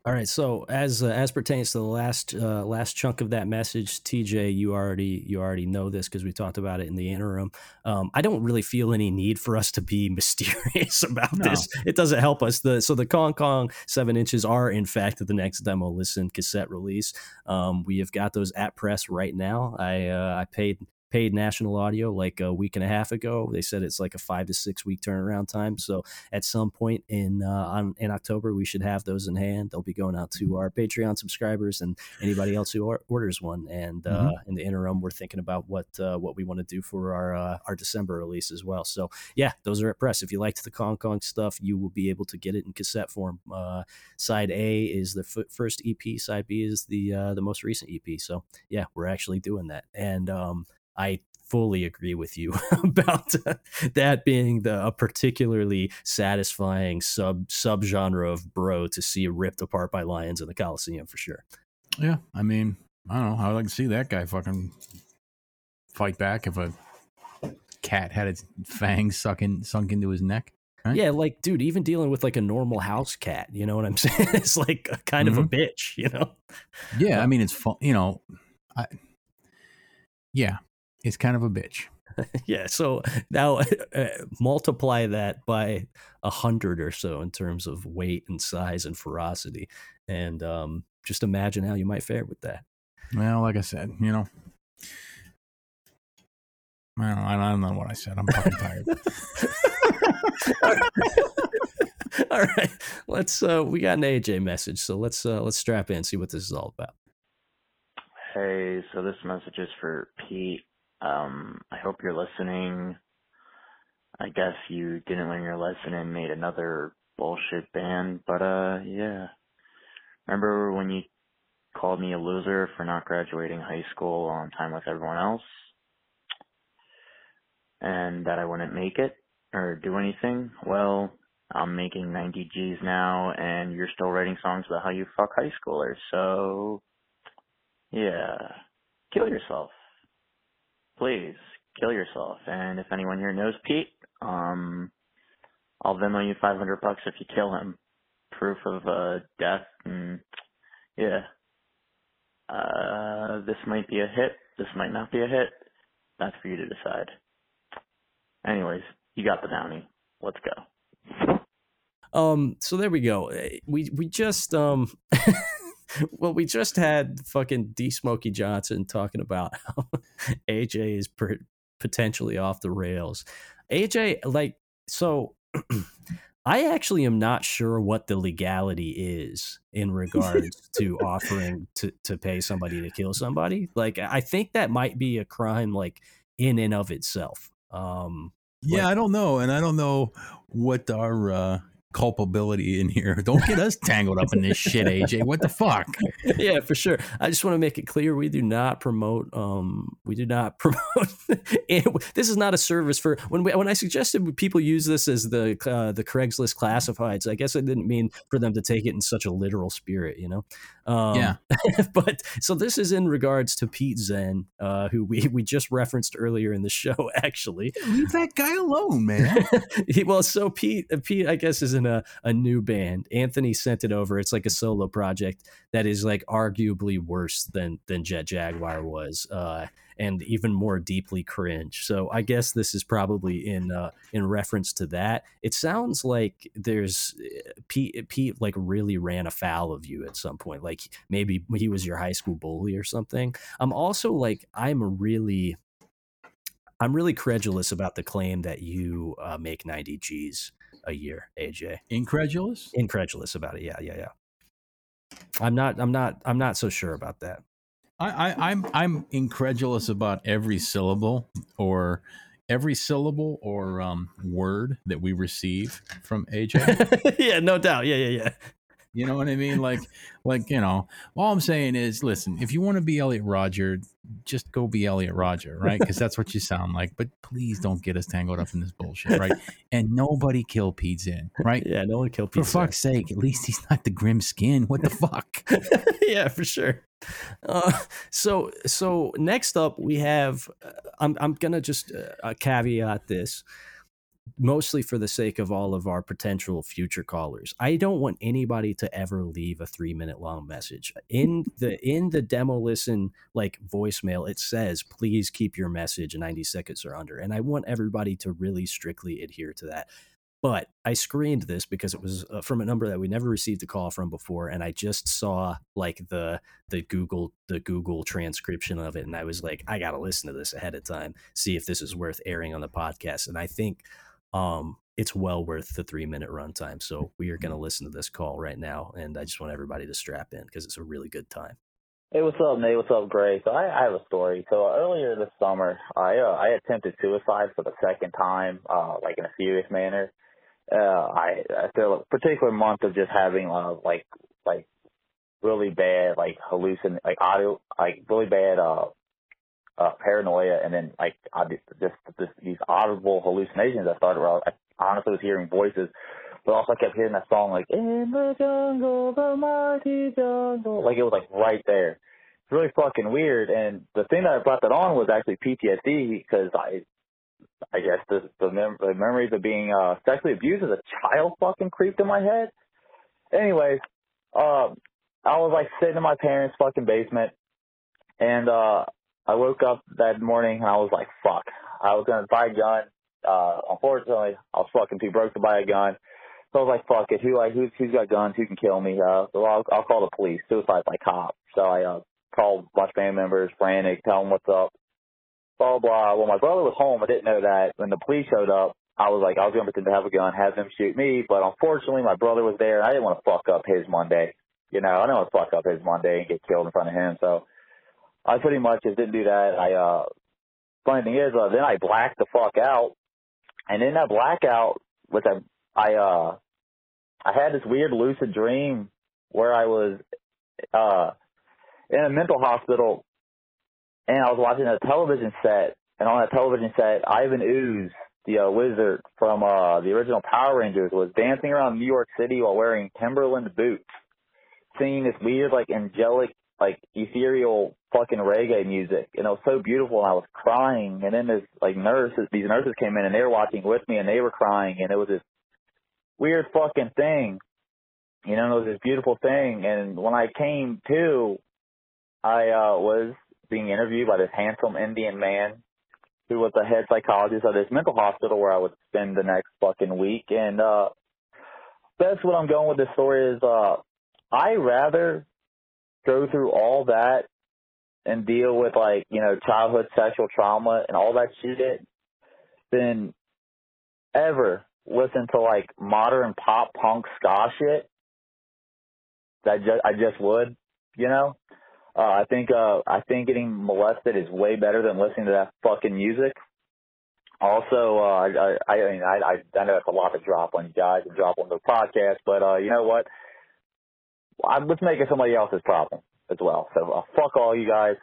All right. So as uh, as pertains to the last uh, last chunk of that message, TJ, you already you already know this because we talked about it in the interim. Um, I don't really feel any need for us to be mysterious about No. this. It doesn't help us. The so the Kong Kong seven inches are in fact the next demo listen cassette release. Um, we have got those at press right now. I uh, I paid paid national audio like a week and a half ago. They said it's like a five to six week turnaround time. So at some point in uh, on in October, we should have those in hand. They'll be going out to our Patreon subscribers and anybody else who or- orders one. And uh, Mhm. in the interim, we're thinking about what uh, what we want to do for our uh, our December release as well. So yeah, those are at press. If you liked the Kong Kong stuff, you will be able to get it in cassette form. Uh, side A is the f- first EP. Side B is the uh, the most recent EP. So yeah, we're actually doing that, and um, I fully agree with you about that being the a particularly satisfying sub subgenre of bro to see ripped apart by lions in the Coliseum for sure. Yeah, I mean, I don't know. I'd like to see that guy fucking fight back if a cat had its fangs sucking sunk into his neck. Right? Yeah, like dude, even dealing with like a normal house cat, you know what I'm saying? It's like a kind of a Mhm. bitch, you know. Yeah, I mean, it's fun. You know, I, yeah, it's kind of a bitch. yeah so now uh, multiply that by a hundred or so in terms of weight and size and ferocity and um, just imagine how you might fare with that Well, like I said, you know, I don't, I don't know what I said. I'm fucking tired. all right let's uh we got an aj message so let's uh let's strap in and see what this is all about Hey, so this message is for Pete. Um, I hope you're listening. I guess you didn't learn your lesson and made another bullshit band, but uh, yeah. Remember when you called me a loser for not graduating high school on time with everyone else? And that I wouldn't make it or do anything? Well, I'm making 90 G's now and you're still writing songs about how you fuck high schoolers, so yeah. Kill yourself. Please, kill yourself. And if anyone here knows Pete, um, I'll Venmo you 500 bucks if you kill him. Proof of, uh, death and, yeah. Uh, this might be a hit. This might not be a hit. That's for you to decide. Anyways, you got the bounty. Let's go. Um, so there we go. Eh, We we just um well we just had fucking D Smokey Johnson talking about how AJ is per- potentially off the rails. AJ like so I actually am not sure what the legality is in regards to offering to to pay somebody to kill somebody. Like I think that might be a crime like in and of itself. Um Yeah, I don't know, and I don't know what our uh, culpability in here. Don't get us tangled up in this shit, AJ. What the fuck? yeah, for sure. I just want to make it clear we do not promote. Um, we do not promote. this is not a service for when we, when I suggested people use this as the uh, the Craigslist classifieds. I guess I didn't mean for them to take it in such a literal spirit, you know. Um, Yeah. but so this is in regards to Pete Zen, uh, who we we just referenced earlier in the show. Actually, Leave that guy alone, man. he, well, so Pete, Pete, I guess, is in a, a new band. Anthony sent it over. It's like a solo project that is like arguably worse than than Jet Jaguar was, uh, and even more deeply cringe. So I guess this is probably in uh, in reference to that. It sounds like there's uh, Pete. Pete like really ran afoul of you at some point. Like maybe he was your high school bully or something. I'm also like I'm really I'm really credulous about the claim that you uh, make 90 G's a year, AJ. Incredulous? Incredulous about it. Yeah, yeah, yeah. I'm not. I'm not. I'm not so sure about that. I, I, I'm I'm incredulous about every syllable or every syllable or um, word that we receive from AJ. yeah, no doubt. Yeah, yeah, yeah. You know what I mean? Like, like you know, all I'm saying is, listen, if you want to be Elliot Rodger, just go be Elliot Rodger, right? Because that's what you sound like. But please don't get us tangled up in this bullshit, right? And nobody kill Pete in, right? Yeah, no one kill For Pete. Zinn. fuck's sake, at least he's not the grim skin. What the fuck? yeah, for sure. Uh, so so next up we have. Uh, I'm I'm gonna just uh, caveat this, mostly for the sake of all of our potential future callers. I don't want anybody to ever leave a three minute long message in the in the demo listen like voicemail. It says please keep your message 90 seconds or under, and I want everybody to really strictly adhere to that. But I screened this because it was uh, from a number that we never received a call from before, and I just saw like the the Google the Google transcription of it, and I was like, I gotta listen to this ahead of time, see if this is worth airing on the podcast. And I think um, it's well worth the three minute runtime. So we are gonna listen to this call right now, and I just want everybody to strap in because it's a really good time. Hey, what's up, Nate? What's up, Gray? So I, I have a story. So earlier this summer, I uh, I attempted suicide for the second time, uh, like in a serious manner. Uh, I after a particular month of just having uh, like like really bad like hallucin like audio like really bad uh uh paranoia and then like I just just, these audible hallucinations I started where I, honestly was hearing voices but also I kept hearing that song like in the jungle the mighty jungle like it was like right there it's really fucking weird and the thing that I brought that on was actually PTSD because I I guess the the, mem- the memories of being uh sexually abused as a child fucking creeped in my head. Anyways, um I was like sitting in my parents' fucking basement and uh I woke up that morning and I was like, fuck. I was gonna buy a gun. Uh unfortunately I was fucking too broke to buy a gun. So I was like, fuck it, who like who's who's got guns, who can kill me? Uh so I'll I'll call the police, suicide by cop. So I uh called a bunch of family members, frantic, tell them what's up blah blah. Well, my brother was home. I didn't know that. When the police showed up, I was like, I was to pretend to have a gun, have them shoot me. But unfortunately, my brother was there, and I didn't want to fuck up his Monday. You know, I didn't want to fuck up his Monday and get killed in front of him. So I pretty much just didn't do that. I uh, funny thing is, uh, then I blacked the fuck out, and in that blackout, which I I uh, I had this weird lucid dream where I was uh in a mental hospital and I was watching a television set, and on that television set, Ivan Ooze, the uh, wizard from uh, the original Power Rangers, was dancing around New York City while wearing Timberland boots, singing this weird, like angelic, like ethereal fucking reggae music, and it was so beautiful. And I was crying, and then this like nurses, these nurses came in, and they were watching with me, and they were crying, and it was this weird fucking thing. You know, it was this beautiful thing, and when I came to, I uh was being interviewed by this handsome Indian man who was the head psychologist of this mental hospital where I would spend the next fucking week. And uh that's what I'm going with this story is uh I rather go through all that and deal with like, you know, childhood sexual trauma and all that shit than ever listen to like modern pop punk ska shit. That just I just would, you know? Uh, I think uh, I think getting molested is way better than listening to that fucking music. Also, uh, I, I, I mean, I, I, I know it's a lot to drop on you guys and drop on the podcast, but uh, you know what? I'm, let's make it somebody else's problem as well. So uh, fuck all you guys.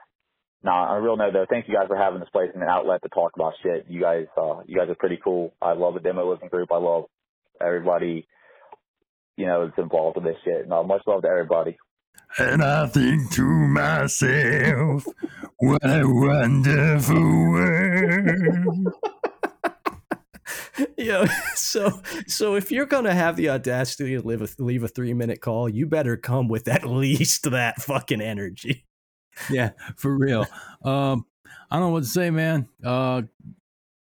Nah, on a real note though, thank you guys for having this place and an outlet to talk about shit. You guys, uh, you guys are pretty cool. I love the demo listening group. I love everybody, you know, that's involved with this shit. And uh, much love to everybody. And I think to myself, what a wonderful world. yeah. So, so if you're gonna have the audacity to leave a, leave a three minute call, you better come with at least that fucking energy. Yeah, for real. Um, I don't know what to say, man. Uh,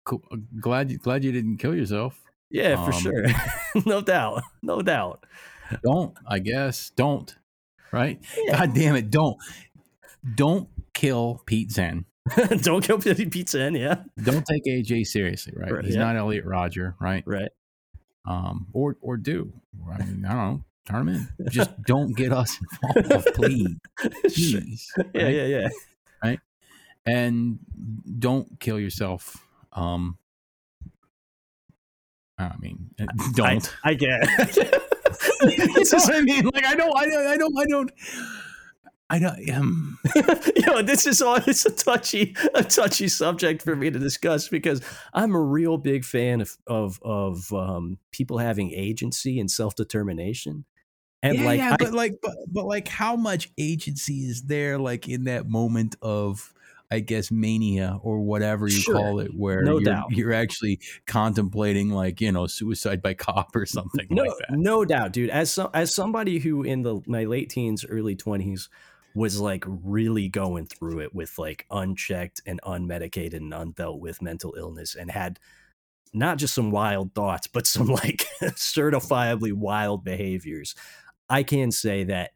cool. glad you glad you didn't kill yourself. Yeah, for Um, sure. no doubt. No doubt. Don't. I guess don't. Right. Yeah. God damn it! Don't. Don't kill Pete Zen. Don't kill Pete Zen, yeah. Don't take AJ seriously, right? Right, He's yeah. not Elliot Rodger, right? Right. Um, or or do. I mean, I don't know. Turn him in. Just don't get us involved, please. Please. Yeah, right? yeah, yeah. Right. And don't kill yourself. Um. I mean, uh, don't. I, I get This is what I mean. Like I don't. I don't. I don't. I don't. I don't. Um, you know, this is all it's a touchy, a touchy subject for me to discuss because I'm a real big fan of of of um, people having agency and self determination. And yeah, like, yeah, I- but like, but, but like, how much agency is there, like in that moment of, I guess, mania or whatever you Sure. call it, where No you're, doubt. you're actually contemplating, like, you know, suicide by cop or something no, like that. no doubt, dude. As so, as somebody who in the my late teens, early twenties was like really going through it with like unchecked and unmedicated and undealt with mental illness and had not just some wild thoughts, but some like certifiably wild behaviors. I can say that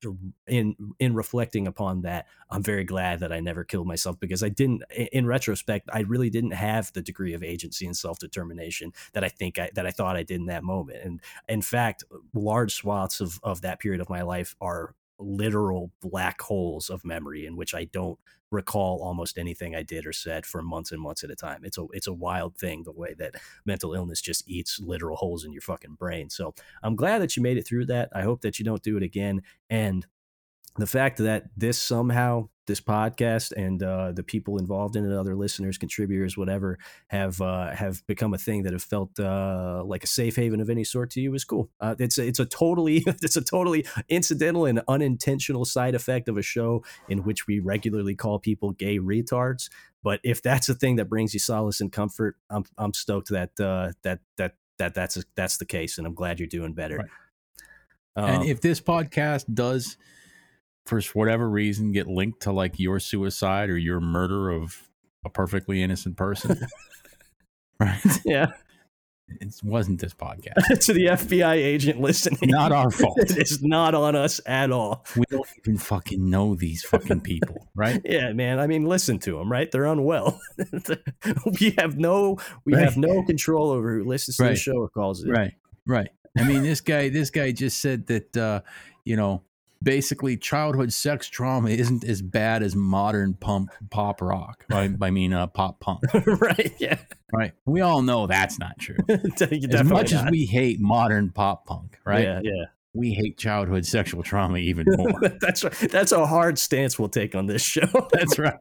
in in reflecting upon that, I'm very glad that I never killed myself because I didn't. In retrospect, I really didn't have the degree of agency and self determination that I think I, that I thought I did in that moment. And in fact, large swaths of of that period of my life are literal black holes of memory in which I don't recall almost anything I did or said for months and months at a time. It's a it's a wild thing the way that mental illness just eats literal holes in your fucking brain. So I'm glad that you made it through that. I hope that you don't do it again. And the fact that this somehow this podcast and uh, the people involved in it, other listeners, contributors, whatever, have uh, have become a thing that have felt uh, like a safe haven of any sort to you is cool. Uh, it's a, it's a totally it's a totally incidental and unintentional side effect of a show in which we regularly call people gay retards. But if that's a thing that brings you solace and comfort, I'm I'm stoked that uh, that that that that's a, that's the case, and I'm glad you're doing better. Right. and Um, if this podcast does, for whatever reason, get linked to like your suicide or your murder of a perfectly innocent person, right? yeah, It wasn't this podcast. to the FBI agent listening, Not our fault. it is not on us at all. We don't even fucking know these fucking people, right? Yeah, man. I mean, listen to them, right? They're unwell. we have no, we Right. have no control over who listens to the show or calls it. Right, right. I mean, this guy, this guy just said that, uh, you know, basically childhood sex trauma isn't as bad as modern pump pop rock. I, I mean, uh, pop punk. right. Yeah. Right. We all know that's not true. as much as we hate modern pop punk, right? Yeah. Yeah. We hate childhood sexual trauma even more. that's right. That's a hard stance we'll take on this show. that's right.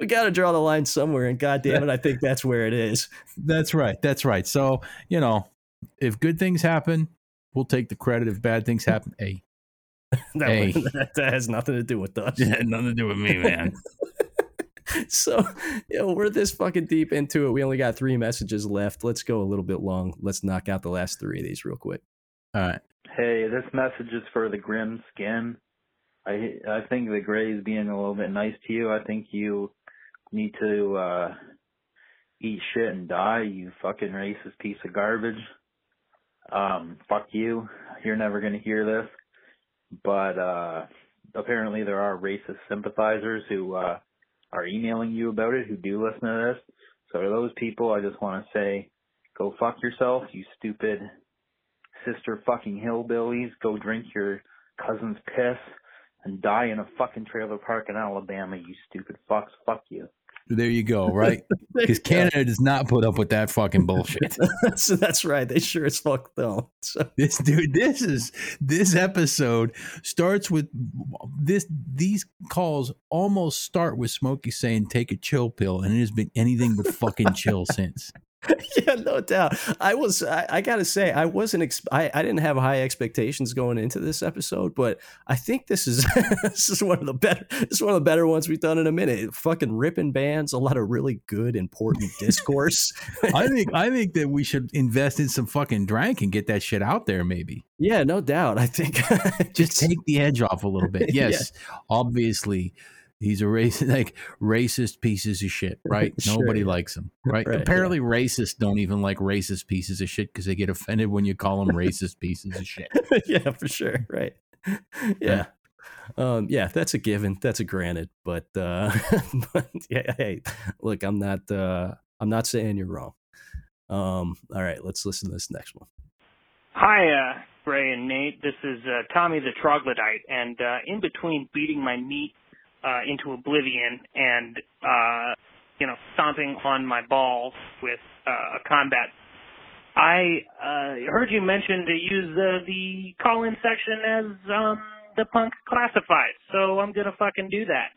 we got to draw the line somewhere, and God damn it, I think that's where it is. That's right. That's right. So, you know, if good things happen, we'll take the credit. If bad things happen, hey, That, Hey. that, that has nothing to do with us. it had nothing to do with me, man. so you know, we're this fucking deep into it. We only got three messages left. Let's go a little bit long. Let's knock out the last three of these real quick. All right. Hey, this message is for the grim skin. I I think the Gray is being a little bit nice to you. I think you need to uh eat shit and die, you fucking racist piece of garbage. Um, fuck you. You're never gonna hear this. But uh apparently there are racist sympathizers who uh are emailing you about it who do listen to this. So to those people I just wanna say go fuck yourself, you stupid sister fucking hillbillies, go drink your cousin's piss and die in a fucking trailer park in Alabama, you stupid fucks. Fuck you. There you go, right? Because Canada does not put up with that fucking bullshit. so that's right. They sure as fuck don't. So This dude, this is this episode starts with this. These calls almost start with Smokey saying, "Take a chill pill," and it has been anything but fucking chill since. yeah, no doubt. I was. I, I gotta say, I wasn't. Ex- I, I didn't have high expectations going into this episode, but I think this is this is one of the better. This is one of the better ones we've done in a minute. Fucking ripping bands, a lot of really good, important discourse. I think I think that we should invest in some fucking Drank and get that shit out there. Maybe yeah, no doubt. I think just take the edge off a little bit. Yeah. Yes, obviously. He's a racist, like racist pieces of shit, right? Sure. Nobody likes him, right? Right, Apparently, racists don't even like racist pieces of shit because they get offended when you call them racist pieces of shit. yeah, for sure. Right. Yeah. Um, yeah, that's a given. That's a granted. But uh but yeah, hey, look, I'm not uh I'm not saying you're wrong. Um, all right, let's listen to this next one. Hi, uh, Ray and Nate. This is uh, Tommy the Troglodyte, and uh, in between beating my meat uh, into oblivion and uh, you know stomping on my balls with uh, a combat, I uh, heard you mention to use uh, the call-in section as um, the punk classified, so I'm gonna fucking do that.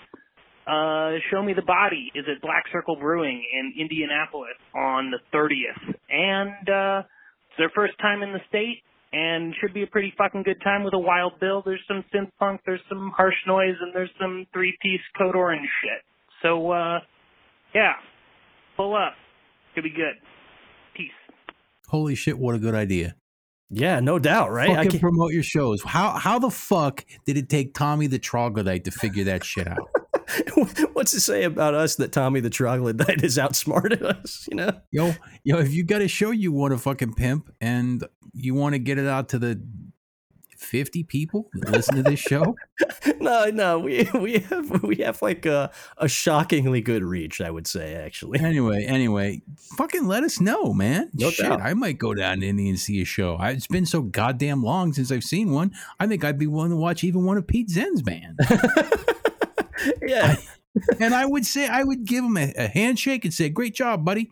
Uh, show me the body. Is at Black Circle Brewing in Indianapolis on the 30th, and uh, it's their first time in the state and should be a pretty fucking good time with a wild bill. There's some synth punk, there's some harsh noise, and there's some three piece Code Orange shit. So, uh, yeah, pull up. Could be good. Peace. Holy shit! What a good idea. Yeah, no doubt, right? I can't- promote your shows. How how the fuck did it take Tommy the Troglodyte to figure that shit out? What's to say about us that Tommy the Troglodyte has outsmarted us? You know, Yo, yo, if you got a show you want to fucking pimp and you want to get it out to the 50 people that listen to this show, no, no, we we have we have like a, a shockingly good reach, I would say, actually. anyway, anyway, fucking let us know, man. No Shit, doubt. I might go down to Indy and see a show. I, it's been so goddamn long since I've seen one. I think I'd be willing to watch even one of Pete Zen's bands. yeah, and I would say I would give him a, a handshake and say, "Great job, buddy."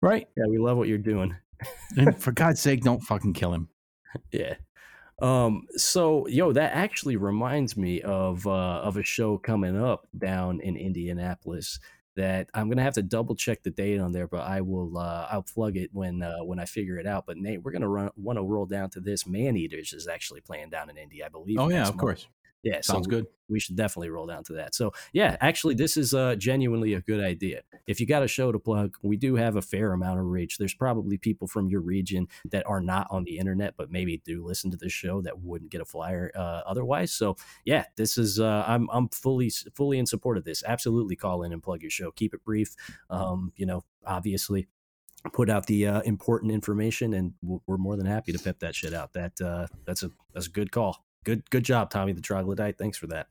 Right? Yeah, we love what you're doing. And for God's sake, don't fucking kill him. Yeah. Um, so yo, that actually reminds me of uh of a show coming up down in Indianapolis that I'm gonna have to double check the date on there, but I will uh I'll plug it when uh when I figure it out. But Nate, we're gonna run want to roll down to this. Man Eaters is actually playing down in Indy, I believe. Oh yeah, of month. course. Yeah, Sounds we- good. We should definitely roll down to that. So yeah, actually, this is uh, genuinely a good idea. If you got a show to plug, we do have a fair amount of reach. There's probably people from your region that are not on the internet, but maybe do listen to this show that wouldn't get a flyer uh, otherwise. So yeah, this is uh, I'm I'm fully fully in support of this. Absolutely, call in and plug your show. Keep it brief. Um, you know, obviously put out the uh, important information and we're more than happy to pep that shit out that uh, that's a that's a good call good good job tommy the troglodyte thanks for that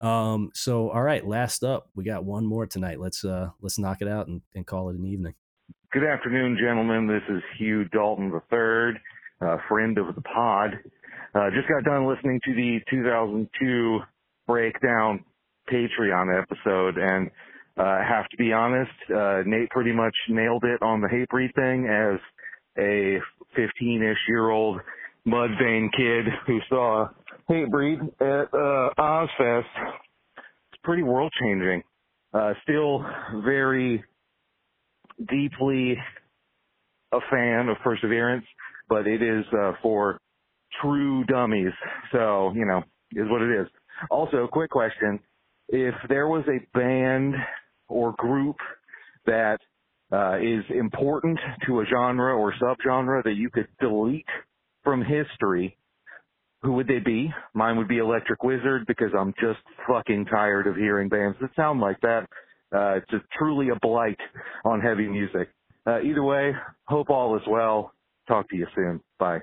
um so all right last up we got one more tonight let's uh let's knock it out and, and call it an evening Good afternoon, gentlemen. This is Hugh Dalton III, uh, friend of the pod. Uh, just got done listening to the 2002 breakdown Patreon episode, and uh, have to be honest, uh, Nate pretty much nailed it on the hate thing as a 15-ish year old Mudvayne kid who saw Hatebreed at uh, Ozzfest. It's pretty world changing. Uh, still very deeply a fan of Perseverance, but it is uh, for true dummies. So, you know, is what it is. Also, quick question. If there was a band or group that uh, is important to a genre or subgenre that you could delete from history, who would they be? Mine would be Electric Wizard because I'm just fucking tired of hearing bands that sound like that. Uh, it's just truly a blight on heavy music. Uh, either way, hope all is well. Talk to you soon. Bye.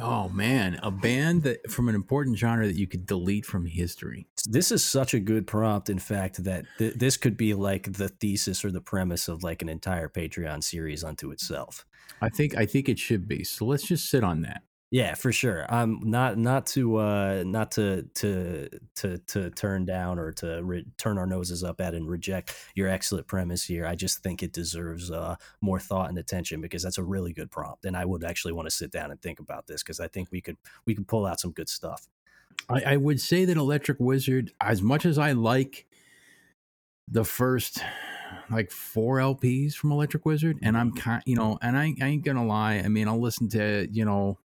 Oh man, a band that from an important genre that you could delete from history. this is such a good prompt in fact that th- this could be like the thesis or the premise of like an entire patreon series unto itself I think I think it should be. So let's just sit on that. Yeah, for sure. I'm not not to uh not to to to to turn down or to re- turn our noses up at and reject your excellent premise here. I just think it deserves uh more thought and attention because that's a really good prompt, and I would actually want to sit down and think about this because I think we could we could pull out some good stuff. I, I would say that Electric Wizard, as much as I like the first like four LPs from Electric Wizard, and I'm kind, you know, and I, I ain't gonna lie. I mean, I'll listen to you know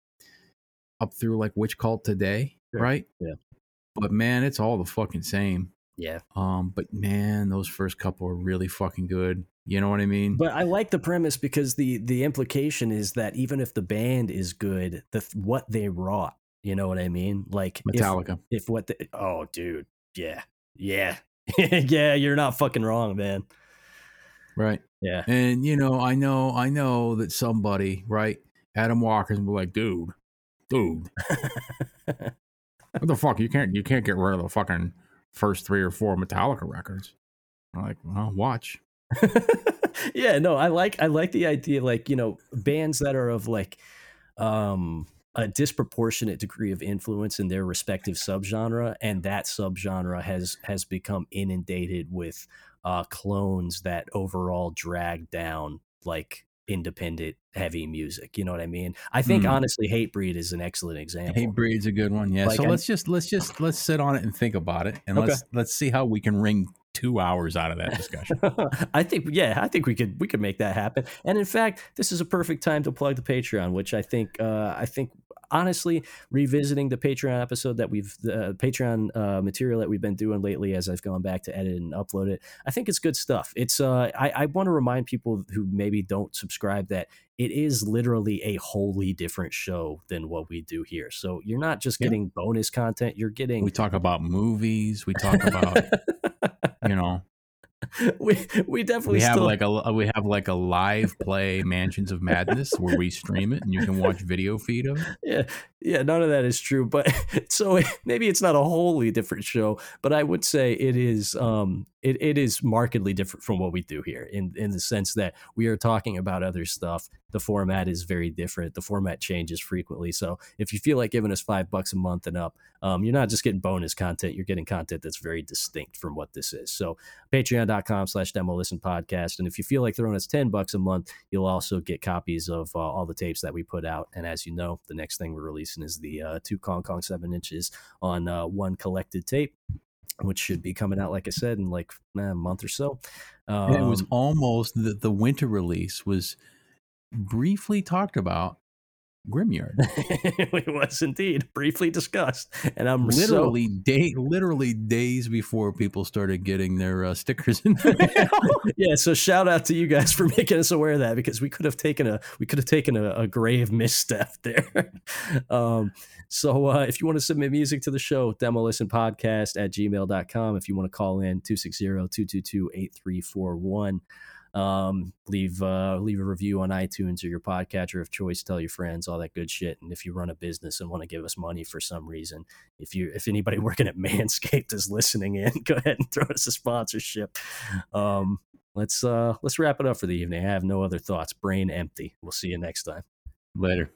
up through like Witchcult Today, Sure. right? Yeah. But man, it's all the fucking same. Yeah. Um, but man, those first couple are really fucking good. You know what I mean? But I like the premise because the the implication is that even if the band is good, the what they wrought, you know what I mean? Like Metallica. If, what the oh dude, yeah, yeah, yeah, you're not fucking wrong, man. Right. Yeah. And you know, I know, I know that somebody, right? Adam Walker's be like, dude, dude, what the fuck? You can't, you can't get rid of the fucking first three or four Metallica records. I'm like, well, watch. yeah, no, I like I like the idea like, you know, bands that are of like um a disproportionate degree of influence in their respective subgenre and that subgenre has has become inundated with uh clones that overall drag down like independent heavy music, you know what I mean? I think Hmm. honestly Hatebreed is an excellent example. Hey, Breed's a good one. Yeah. Like, so I- let's just let's just let's sit on it and think about it, and Okay. let's let's see how we can wring two hours out of that discussion. I think yeah, I think we could we could make that happen. And in fact, this is a perfect time to plug the Patreon, which I think uh, I think honestly, revisiting the Patreon episode that we've the uh, Patreon uh, material that we've been doing lately, as I've gone back to edit and upload it, I think it's good stuff. It's uh, I, I want to remind people who maybe don't subscribe that it is literally a wholly different show than what we do here. So you're not just Yeah. getting bonus content; you're getting We talk about movies. We talk about, you know, we we definitely we have still, like a we have like a live play Mansions of Madness where we stream it and you can watch video feed of it. yeah yeah none of that is true but so maybe it's not a wholly different show but i would say it is um it, it is markedly different from what we do here in in the sense that we are talking about other stuff. The format is very different. The format changes frequently. So if you feel like giving us five bucks a month and up um, you're not just getting bonus content you're getting content that's very distinct from what this is. So patreon.com slash demo listen podcast. And if you feel like throwing us 10 bucks a month you'll also get copies of uh, all the tapes that we put out. And as you know the next thing we're releasing is the uh, two kong kong seven inches on uh, one collected tape which should be coming out like i said in like eh, a month or so. Um, it was almost the, the winter release was briefly talked about Grimyard. it was indeed. Briefly discussed. And i'm so- literally day literally days before people started getting their uh, stickers in the mail. yeah so shout out to you guys for making us aware of that because we could have taken a we could have taken a, a grave misstep there. Um so uh, if you want to submit music to the show demolition podcast at gmail.com if you want to call in 260-222-8341 um leave uh leave a review on iTunes or your podcatcher of choice. Tell your friends all that good shit. And if you run a business and want to give us money for some reason if you if anybody working at Manscaped is listening in go ahead and throw us a sponsorship. Um let's uh let's wrap it up for the evening. I have no other thoughts. Brain empty. We'll see you next time. Later.